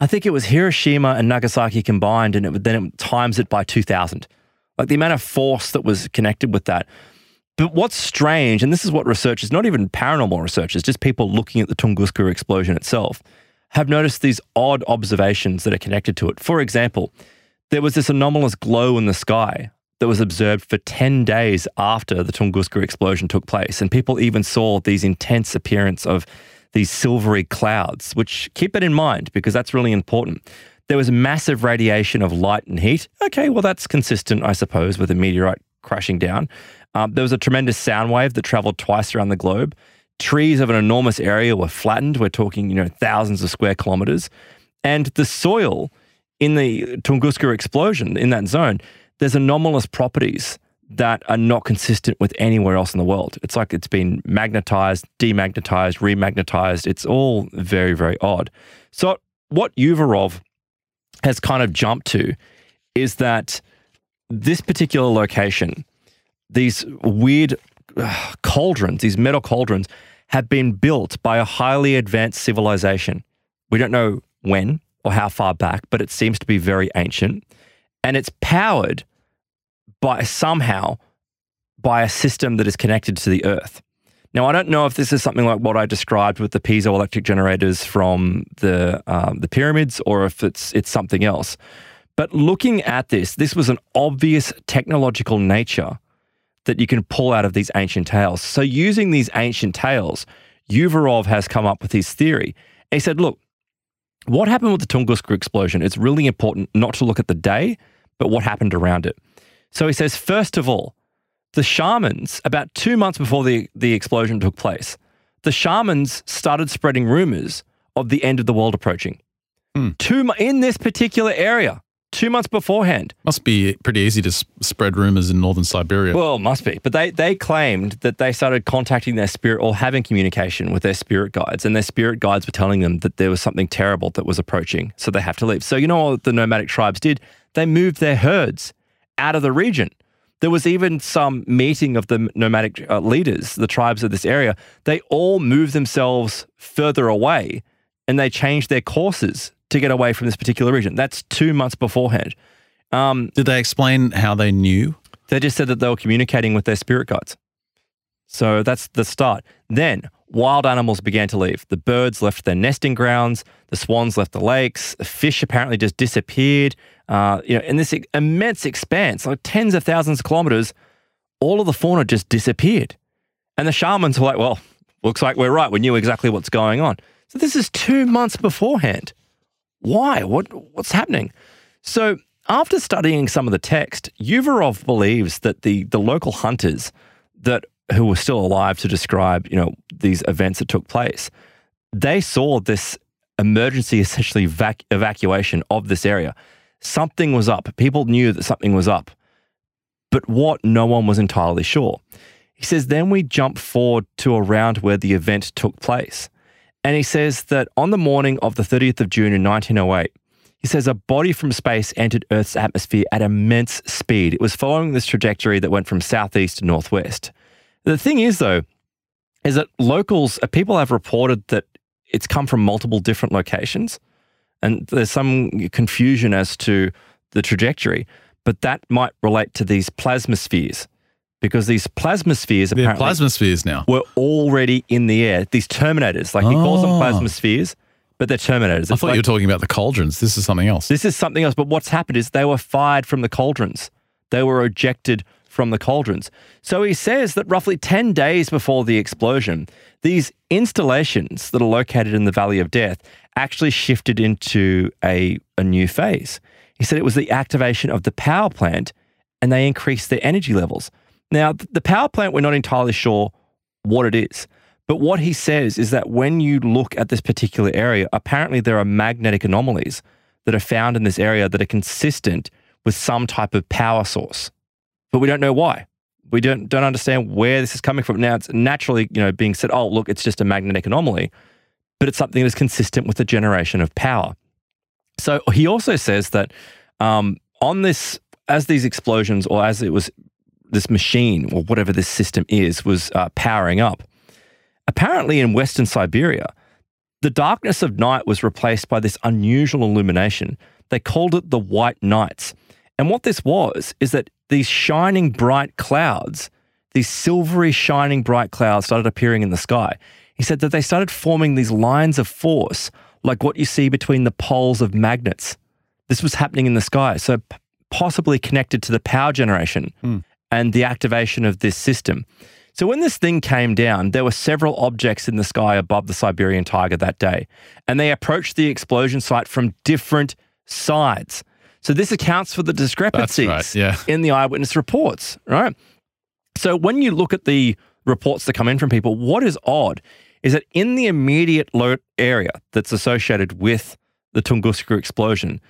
I think it was Hiroshima and Nagasaki combined, and it, then it times it by 2,000. Like the amount of force that was connected with that. But what's strange, and this is what researchers, not even paranormal researchers, just people looking at the Tunguska explosion itself, have noticed these odd observations that are connected to it. For example, there was this anomalous glow in the sky that was observed for 10 days after the Tunguska explosion took place. And people even saw these intense appearance of these silvery clouds, which keep it in mind because that's really important. There was massive radiation of light and heat. Okay, well, that's consistent, I suppose, with a meteorite crashing down. Um, there was a tremendous sound wave that traveled twice around the globe. Trees of an enormous area were flattened. We're talking, you know, thousands of square kilometers. And the soil in the Tunguska explosion in that zone, there's anomalous properties that are not consistent with anywhere else in the world. It's like it's been magnetized, demagnetized, remagnetized. It's all very, very odd. So, what Uvarov has kind of jumped to is that this particular location, these weird uh, cauldrons, these metal cauldrons, have been built by a highly advanced civilization. We don't know when, or how far back, but it seems to be very ancient. And it's powered by somehow by a system that is connected to the earth. Now, I don't know if this is something like what I described with the piezoelectric generators from the um, the pyramids, or if it's it's something else. But looking at this, this was an obvious technological nature that you can pull out of these ancient tales. So, using these ancient tales, Uvarov has come up with his theory. He said, "Look, what happened with the Tunguska explosion? It's really important not to look at the day, but what happened around it. So he says, first of all, the shamans, about two months before the, the explosion took place, the shamans started spreading rumors of the end of the world approaching. Hmm. Two, in this particular area, two months beforehand. Must be pretty easy to s- spread rumors in northern Siberia. Well, it must be. But they, they claimed that they started contacting their spirit or having communication with their spirit guides, and their spirit guides were telling them that there was something terrible that was approaching, so they have to leave. So, you know what the nomadic tribes did? They moved their herds out of the region. There was even some meeting of the nomadic uh, leaders, the tribes of this area. They all moved themselves further away and they changed their courses to get away from this particular region. That's two months beforehand. Um, Did they explain how they knew? they just said that they were communicating with their spirit guides. So that's the start. Then wild animals began to leave. The birds left their nesting grounds. The swans left the lakes. The fish apparently just disappeared. Uh, you know, in this immense expanse, like tens of thousands of kilometers, all of the fauna just disappeared. And the shamans were like, well, looks like we're right. We knew exactly what's going on. So this is two months beforehand. Why? What what's happening? So after studying some of the text, Uvarov believes that the the local hunters that who were still alive to describe, you know, these events that took place, they saw this emergency essentially vac- evacuation of this area. Something was up. People knew that something was up. But what no one was entirely sure. He says then we jump forward to around where the event took place. And he says that on the morning of the 30th of June in 1908, he says a body from space entered Earth's atmosphere at immense speed. It was following this trajectory that went from southeast to northwest. The thing is, though, is that locals, uh, people have reported that it's come from multiple different locations. And there's some confusion as to the trajectory, but that might relate to these plasmaspheres because these plasmaspheres They're apparently plasmaspheres now. were already in the air. These terminators, like he calls them Oh. plasmaspheres, but they're terminators. I It's thought like- you were talking about the cauldrons. This is something else. this is something else. But what's happened is they were fired from the cauldrons. They were ejected from the cauldrons. So he says that roughly 10 days before the explosion, these installations that are located in the Valley of Death actually shifted into a, a new phase. He said it was the activation of the power plant and they increased their energy levels. Now, the power plant, we're not entirely sure what it is. But what he says is that when you look at this particular area, apparently there are magnetic anomalies that are found in this area that are consistent with some type of power source. But we don't know why. We don't don't understand where this is coming from. Now it's naturally, you know, being said, oh, look, it's just a magnetic anomaly, but it's something that's consistent with the generation of power. So he also says that um, on this, as these explosions or as it was this machine or whatever this system is was uh, powering up, apparently in Western Siberia, the darkness of night was replaced by this unusual illumination. They called it the White Nights. And what this was is that these shining bright clouds, these silvery shining bright clouds started appearing in the sky. He said that they started forming these lines of force, like what you see between the poles of magnets. This was happening in the sky, so p- possibly connected to the power generation hmm. and the activation of this system. So when this thing came down, there were several objects in the sky above the Siberian taiga that day, and they approached the explosion site from different sides. So this accounts for the discrepancies right, yeah. in the eyewitness reports, right? So when you look at the reports that come in from people, what is odd is that in the immediate area that's associated with the Tunguska explosion,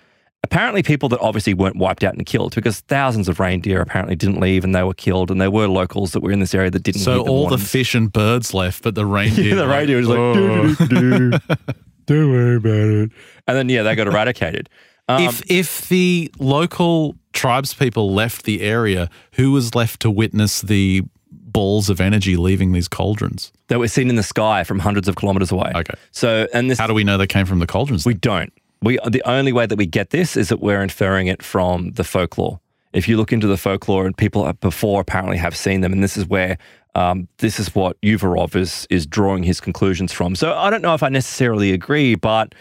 apparently people that obviously weren't wiped out and killed because thousands of reindeer apparently didn't leave and they were killed and there were locals that were in this area that didn't So the all the fish and birds left, but the reindeer. [laughs] Yeah, the reindeer was like, "Oh." "Doo-doo-doo-doo. [laughs] don't worry about it. And then, yeah, they got eradicated. Um, if if the local tribespeople left the area, who was left to witness the balls of energy leaving these cauldrons? that were seen in the sky from hundreds of kilometers away. Okay. So, and this How do we know they came from the cauldrons? We don't. We the only way that we get this is that we're inferring it from the folklore. If you look into the folklore, and people before apparently have seen them, and this is where um, this is what Uvarov is is drawing his conclusions from. So I don't know if I necessarily agree, but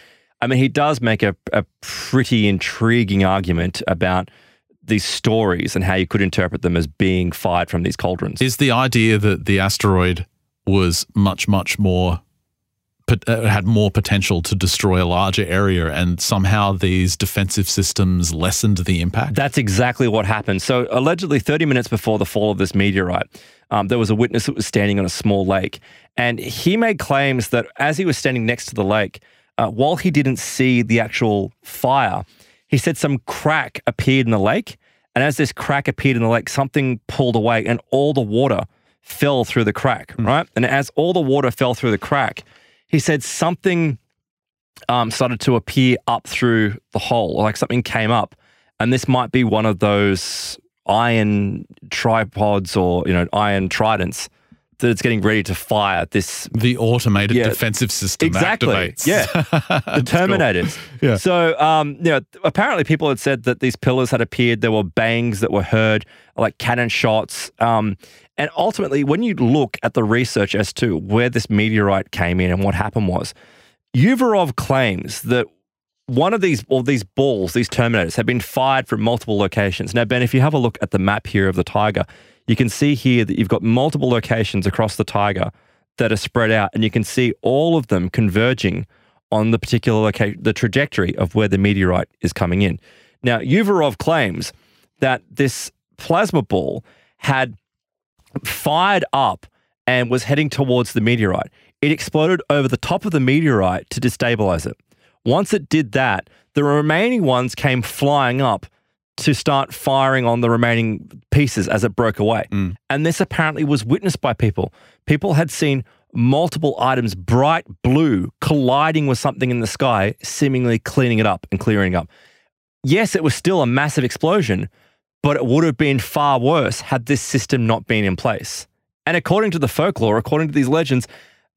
I mean he does make a, a pretty intriguing argument about these stories and how you could interpret them as being fired from these cauldrons. Is the idea that the asteroid was much, much more, uh, had more potential to destroy a larger area, and somehow these defensive systems lessened the impact? That's exactly what happened. So, allegedly, 30 minutes before the fall of this meteorite, um, there was a witness that was standing on a small lake. And he made claims that as he was standing next to the lake, uh, while he didn't see the actual fire, he said some crack appeared in the lake. And as this crack appeared in the lake, something pulled away and all the water fell through the crack, right? And as all the water fell through the crack, he said something um, started to appear up through the hole, like something came up. And this might be one of those iron tripods or, you know, iron tridents that it's getting ready to fire this The automated Yeah. defensive system Exactly. activates. Yeah. [laughs] the Terminators. Yeah. So, um, you know, apparently people had said that these pillars had appeared. There were bangs that were heard, like cannon shots. Um, and ultimately, when you look at the research as to where this meteorite came in and what happened was, Uvarov claims that one of these or these balls, these terminators, have been fired from multiple locations. Now, Ben, if you have a look at the map here of the Taiga, you can see here that you've got multiple locations across the Taiga that are spread out, and you can see all of them converging on the particular location, the trajectory of where the meteorite is coming in. Now, Uvarov claims that this plasma ball had fired up and was heading towards the meteorite. It exploded over the top of the meteorite to destabilize it. Once it did that, the remaining ones came flying up to start firing on the remaining pieces as it broke away. Mm. And this apparently was witnessed by people. People had seen multiple items, bright blue, colliding with something in the sky, seemingly cleaning it up and clearing up. Yes, it was still a massive explosion, but it would have been far worse had this system not been in place. And according to the folklore, according to these legends,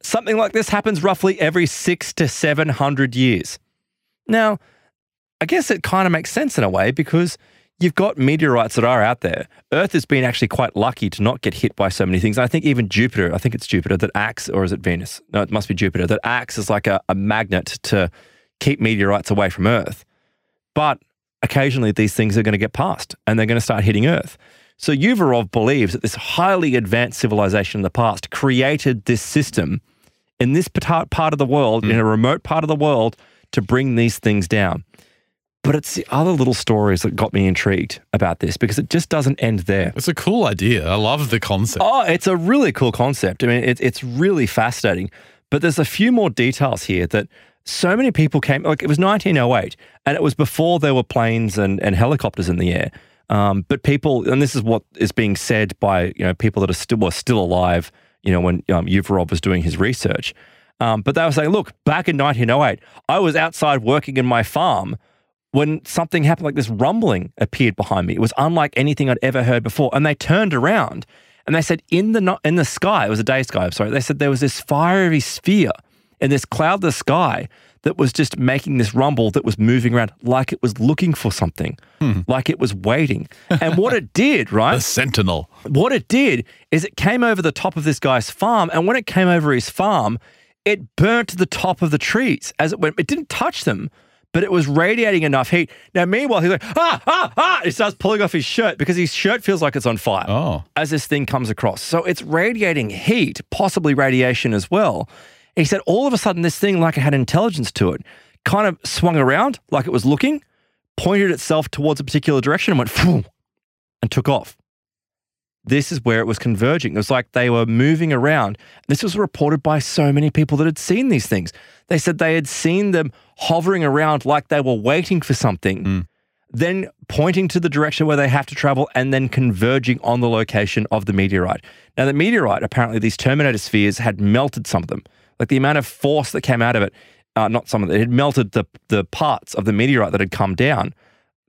something like this happens roughly every six to 700 years. Now, I guess it kind of makes sense in a way because you've got meteorites that are out there. Earth has been actually quite lucky to not get hit by so many things. I think even Jupiter, I think it's Jupiter that acts, or is it Venus? No, it must be Jupiter that acts as like a, a magnet to keep meteorites away from Earth. But occasionally these things are going to get past and they're going to start hitting Earth. So Uvarov believes that this highly advanced civilization in the past created this system in this part part of the world, in mm. a remote part of the world, to bring these things down. But it's the other little stories that got me intrigued about this because it just doesn't end there. It's a cool idea. I love the concept. Oh, it's a really cool concept. I mean, it, it's really fascinating. But there's a few more details here that so many people came. Like it was 1908, and it was before there were planes and, and helicopters in the air. Um, but people, and this is what is being said by you know people that are still were still alive. You know, when um, Uvarov was doing his research. Um, but they were saying, look, back in 1908, I was outside working in my farm when something happened like this rumbling appeared behind me. It was unlike anything I'd ever heard before. And they turned around and they said in the no- in the sky, it was a day sky, I'm sorry. They said there was this fiery sphere in this cloudless sky that was just making this rumble that was moving around like it was looking for something, hmm. like it was waiting. And what it did, [laughs] right? The Sentinel. what it did is it came over the top of this guy's farm, and when it came over his farm, it burnt the top of the trees as it went. It didn't touch them, but it was radiating enough heat. Now, meanwhile, he's like, ah, ah, ah. He starts pulling off his shirt because his shirt feels like it's on fire Oh. as this thing comes across. So it's radiating heat, possibly radiation as well. He said all of a sudden, this thing, like it had intelligence to it, kind of swung around like it was looking, pointed itself towards a particular direction and went, "Phew," and took off. This is where it was converging. It was like they were moving around. This was reported by so many people that had seen these things. They said they had seen them hovering around like they were waiting for something, then pointing to the direction where they have to travel, and then converging on the location of the meteorite. Now, the meteorite, apparently, these Terminator spheres had melted some of them. Like the amount of force that came out of it, uh, not some of it, it had melted the, the parts of the meteorite that had come down,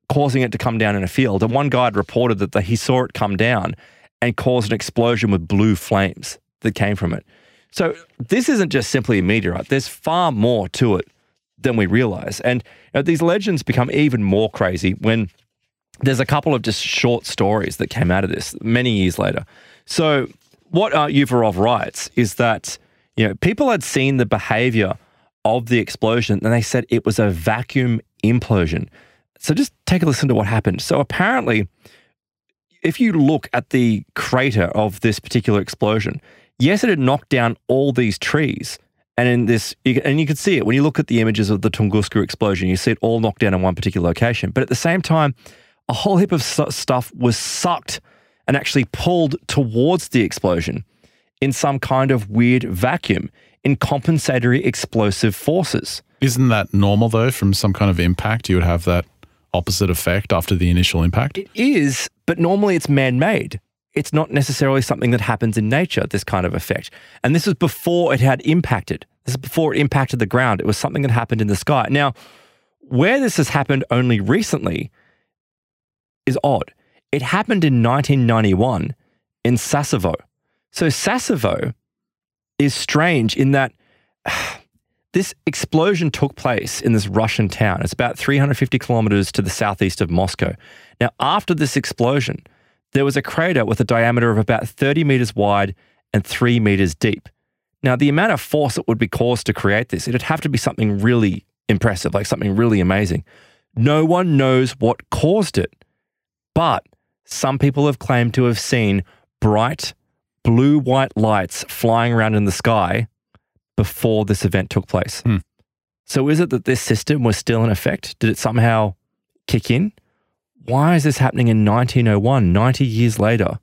causing it to come down in a field. And one guy had reported that the, he saw it come down and caused an explosion with blue flames that came from it. So this isn't just simply a meteorite. There's far more to it than we realize. And you know, these legends become even more crazy when there's a couple of just short stories that came out of this many years later. So what uh, Uvarov writes is that you know people had seen the behavior of the explosion and they said it was a vacuum implosion. So just take a listen to what happened. So apparently, if you look at the crater of this particular explosion, yes, it had knocked down all these trees. And in this, and you can see it when you look at the images of the Tunguska explosion, you see it all knocked down in one particular location. But at the same time, a whole heap of stuff was sucked and actually pulled towards the explosion in some kind of weird vacuum in compensatory explosive forces. Isn't that normal though? From some kind of impact, you would have that opposite effect after the initial impact? It is, but normally it's man made. It's not necessarily something that happens in nature, this kind of effect. And this was before it had impacted. This is before it impacted the ground. It was something that happened in the sky. Now, where this has happened only recently is odd. It happened in 1991 in Sassovo. So, Sassovo is strange in that [sighs] this explosion took place in this Russian town. It's about 350 kilometers to the southeast of Moscow. Now, after this explosion, there was a crater with a diameter of about 30 meters wide and three meters deep. Now, the amount of force that would be caused to create this, it'd have to be something really impressive, like something really amazing. No one knows what caused it, but some people have claimed to have seen bright blue white lights flying around in the sky before this event took place. Hmm. So, is it that this system was still in effect? Did it somehow kick in? Why is this happening in 1901, 90 years later,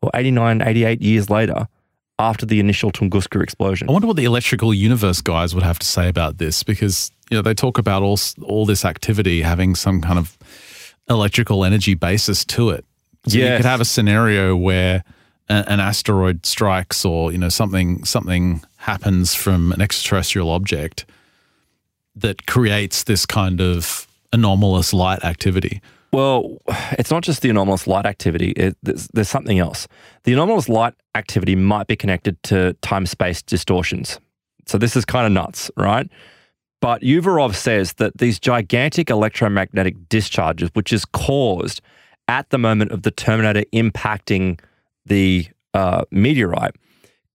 or 89, 88 years later? After the initial Tunguska explosion. I wonder what the electrical universe guys would have to say about this because you know they talk about all all this activity having some kind of electrical energy basis to it. So you could have a scenario where a, an asteroid strikes or you know something something happens from an extraterrestrial object that creates this kind of anomalous light activity. Well, it's not just the anomalous light activity. It, there's, there's something else. The anomalous light activity might be connected to time space distortions. So this is kind of nuts, right? But Uvarov says that these gigantic electromagnetic discharges, which is caused at the moment of the Terminator impacting the uh, meteorite,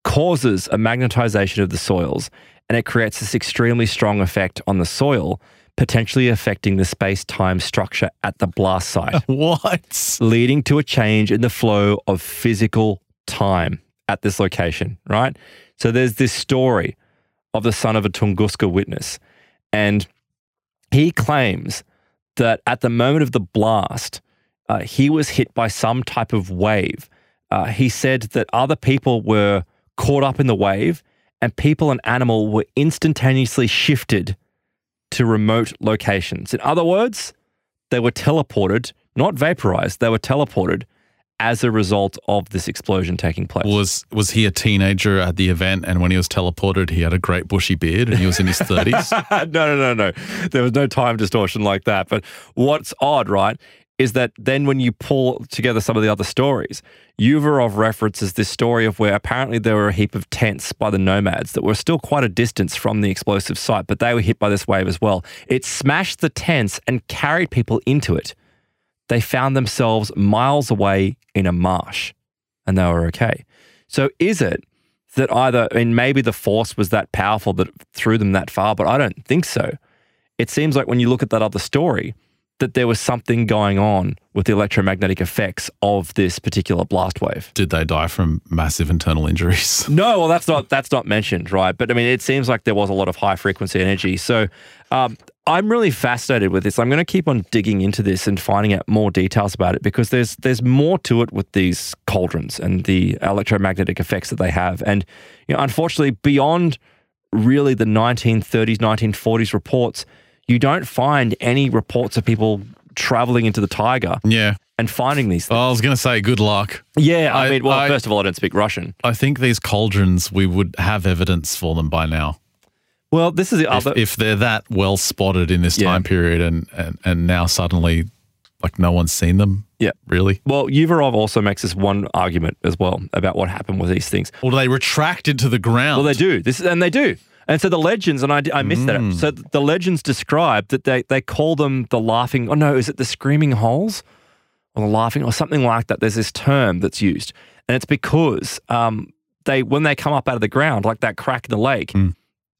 causes a magnetization of the soils and it creates this extremely strong effect on the soil, potentially affecting the space time structure at the blast site, [laughs] What? leading to a change in the flow of physical time at this location, right? So there's this story of the son of a Tunguska witness, and he claims that at the moment of the blast, uh, he was hit by some type of wave. Uh, he said that other people were caught up in the wave, and people and animal were instantaneously shifted to remote locations. In other words, they were teleported, not vaporized, they were teleported as a result of this explosion taking place. Was was he a teenager at the event and when he was teleported he had a great bushy beard and he was in his 30s? [laughs] no, no, no, no. There was no time distortion like that. But what's odd, right, is that then when you pull together some of the other stories, Uvarov references this story of where apparently there were a heap of tents by the nomads that were still quite a distance from the explosive site, but they were hit by this wave as well. It smashed the tents and carried people into it. They found themselves miles away in a marsh and they were okay. So is it that either, I mean, maybe the force was that powerful that threw them that far, but I don't think so. It seems like when you look at that other story, that there was something going on with the electromagnetic effects of this particular blast wave. Did they die from massive internal injuries? [laughs] No, well, that's not that's not mentioned, right? But I mean, it seems like there was a lot of high frequency energy. So um, I'm really fascinated with this. I'm going to keep on digging into this and finding out more details about it because there's there's more to it with these cauldrons and the electromagnetic effects that they have. And you know, unfortunately, beyond really the 1930s, 1940s reports, you don't find any reports of people traveling into the Taiga Yeah. and finding these things. I was going to say good luck. yeah, I, I- mean, well, I- first of all, I don't speak Russian. I think these cauldrons, we would have evidence for them by now. Well, this is the If, other. if they're that well spotted in this Yeah. time period and, and, and now suddenly, like, no one's seen them. Yeah. Really? Well, Uvarov also makes this one argument as well about what happened with these things. Well, they retract into the ground? Well, they do. This is, and they do. And so the legends, and I, I missed that. So the legends describe that they, they call them the laughing. Oh no, is it the screaming holes or the laughing or something like that? There's this term that's used, and it's because um, they when they come up out of the ground, like that crack in the lake,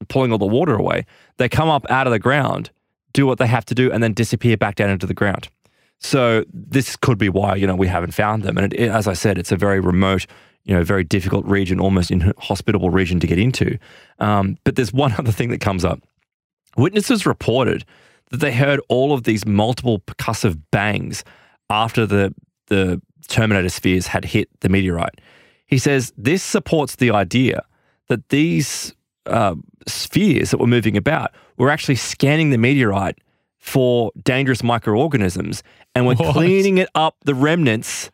pulling all the water away, they come up out of the ground, do what they have to do, and then disappear back down into the ground. So this could be why you know we haven't found them, and it, it- as I said, it's a very remote, you know, very difficult region, almost inhospitable region to get into. Um, but there's one [laughs] other thing that comes up. Witnesses reported that they heard all of these multiple percussive bangs after the the Terminator spheres had hit the meteorite. He says this supports the idea that these uh, spheres that were moving about were actually scanning the meteorite for dangerous microorganisms, and we're [laughs] What? cleaning it up the remnants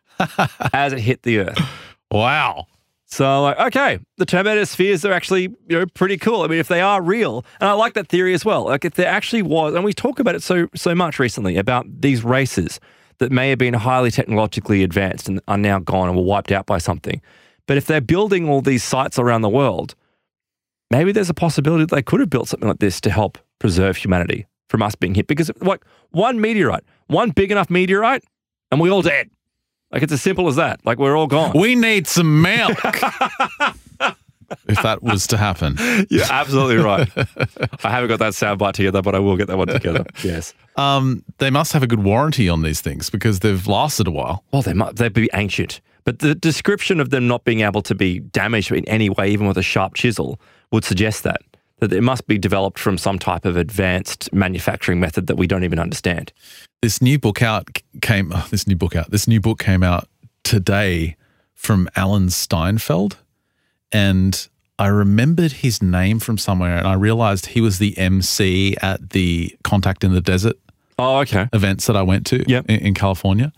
as it hit the Earth. [laughs] Wow. So, like, okay, the Terminator spheres are actually, you know, pretty cool. I mean, if they are real, and I like that theory as well. Like, if there actually was, and we talk about it so so much recently about these races that may have been highly technologically advanced and are now gone and were wiped out by something. But if they're building all these sites around the world, maybe there's a possibility that they could have built something like this to help preserve humanity from us being hit. Because, like, one meteorite, one big enough meteorite, and we all dead. Like, it's as simple as that. Like, we're all gone. We need some milk. [laughs] if that was to happen. You're absolutely right. I haven't got that soundbite together, but I will get that one together. Yes. Um, they must have a good warranty on these things because they've lasted a while. Well, they might they'd be ancient, but the description of them not being able to be damaged in any way, even with a sharp chisel, would suggest that that it must be developed from some type of advanced manufacturing method that we don't even understand. This new book out came. Oh, this new book out. This new book came out today from Alan Steinfeld, and I remembered his name from somewhere, and I realized he was the MC at the Contact in the Desert Oh, okay. events that I went to Yep. in, in California.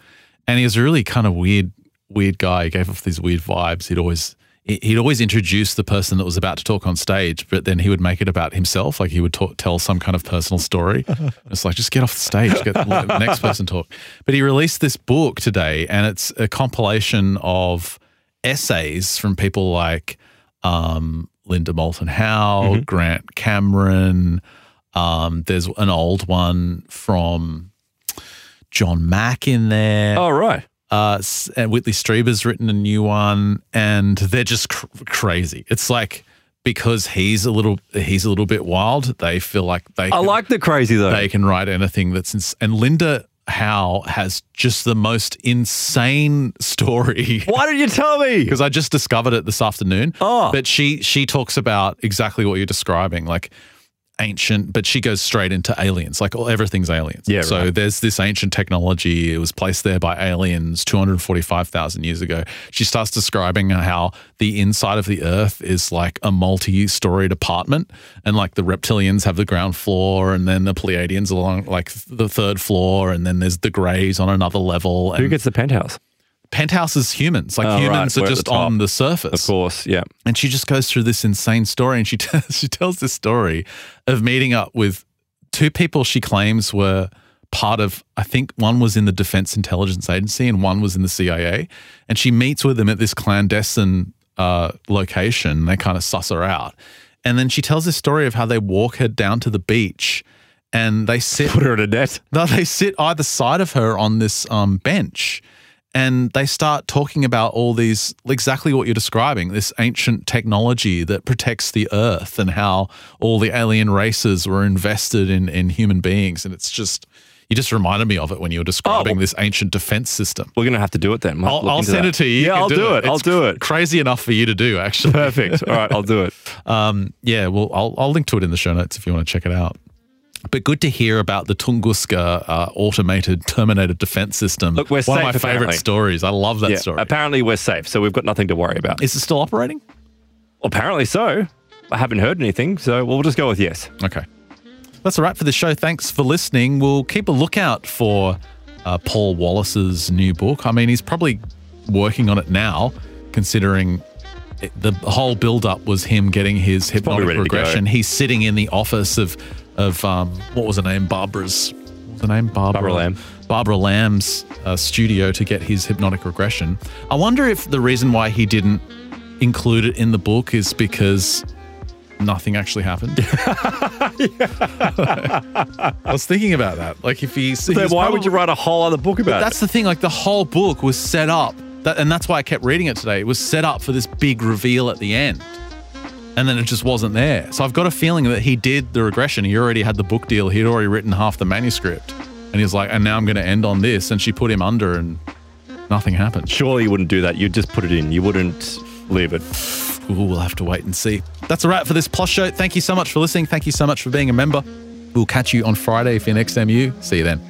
And he was a really kind of weird, weird guy. He gave off these weird vibes. He'd always he'd always introduce the person that was about to talk on stage, but then he would make it about himself. Like he would talk, tell some kind of personal story. [laughs] it's like just get off the stage, get let the next person talk. But he released this book today, and it's a compilation of essays from people like um, Linda Moulton Howe, Grant Cameron. Um, there's an old one from John Mack in there. Oh, right. Uh, and Whitley Strieber's written a new one, and they're just cr- crazy. It's like because he's a little he's a little bit wild. They feel like they I can, like the crazy though. they can write anything that's ins- and Linda Howe has just the most insane story. [laughs] Why did you tell me? because I just discovered it this afternoon. Oh. But she she talks about exactly what you're describing, like ancient, but she goes straight into aliens, like all, everything's aliens. Yeah, So right. there's this ancient technology. It was placed there by aliens 245,000 years ago. She starts describing how the inside of the Earth is like a multi-storied apartment, and like the reptilians have the ground floor, and then the Pleiadians along like the third floor, and then there's the Greys on another level. Who gets the penthouse? Penthouse is humans. Like Oh, humans We're are at the just on the surface. Of course, yeah. And she just goes through this insane story, and she [laughs] tells she tells this story of meeting up with two people she claims were part of. I think one was in the Defense Intelligence Agency, and one was in the CIA. And she meets with them at this clandestine uh, location. They kind of suss her out, and then she tells this story of how they walk her down to the beach, and they sit [laughs] Put her in a net. no, they sit either side of her on this um, bench and they start talking about all these, exactly what you're describing, this ancient technology that protects the earth and how all the alien races were invested in, in human beings. And it's just, you just reminded me of it when you were describing well- this ancient defense system. We're going to have to do it then. We'll I'll, I'll send that. it to you. You Yeah, I'll do it. I'll It's do it. Crazy enough for you to do, actually. Perfect. All right, I'll do it. [laughs] Um, yeah, well, I'll, I'll link to it in the show notes if you want to check it out. But good to hear about the Tunguska uh, automated Terminator defense system. Look, we're One of my safe, favorite stories. I love that Yeah, story. apparently we're safe, so we've got nothing to worry about. Is it still operating? Apparently so. I haven't heard anything, so we'll just go with yes. Okay. That's a wrap for the show. Thanks for listening. We'll keep a lookout for uh, Paul Wallis's new book. I mean, he's probably working on it now, considering it, the whole build-up was him getting his probably hypnotic ready to go. regression. He's sitting in the office of of um, what was her name? Barbara's. What was her name? Barbara, Barbara Lamb. Barbara Lamb's uh, studio to get his hypnotic regression. I wonder if the reason why he didn't include it in the book is because nothing actually happened. [laughs] I was thinking about that. Like, if Then he's why probably- would you write a whole other book about That's the thing. Like, the whole book was set up, that, and that's why I kept reading it today. It was set up for this big reveal at the end, and then it just wasn't there. So I've got a feeling that he did the regression. He already had the book deal. He'd already written half the manuscript, and he's like, and now I'm going to end on this. And she put him under, and nothing happened. Surely you wouldn't do that. You'd just put it in. You wouldn't leave it. Ooh, we'll have to wait and see. That's a wrap for this Plus Show. Thank you so much for listening. Thank you so much for being a member. We'll catch you on Friday for your next MU. See you then.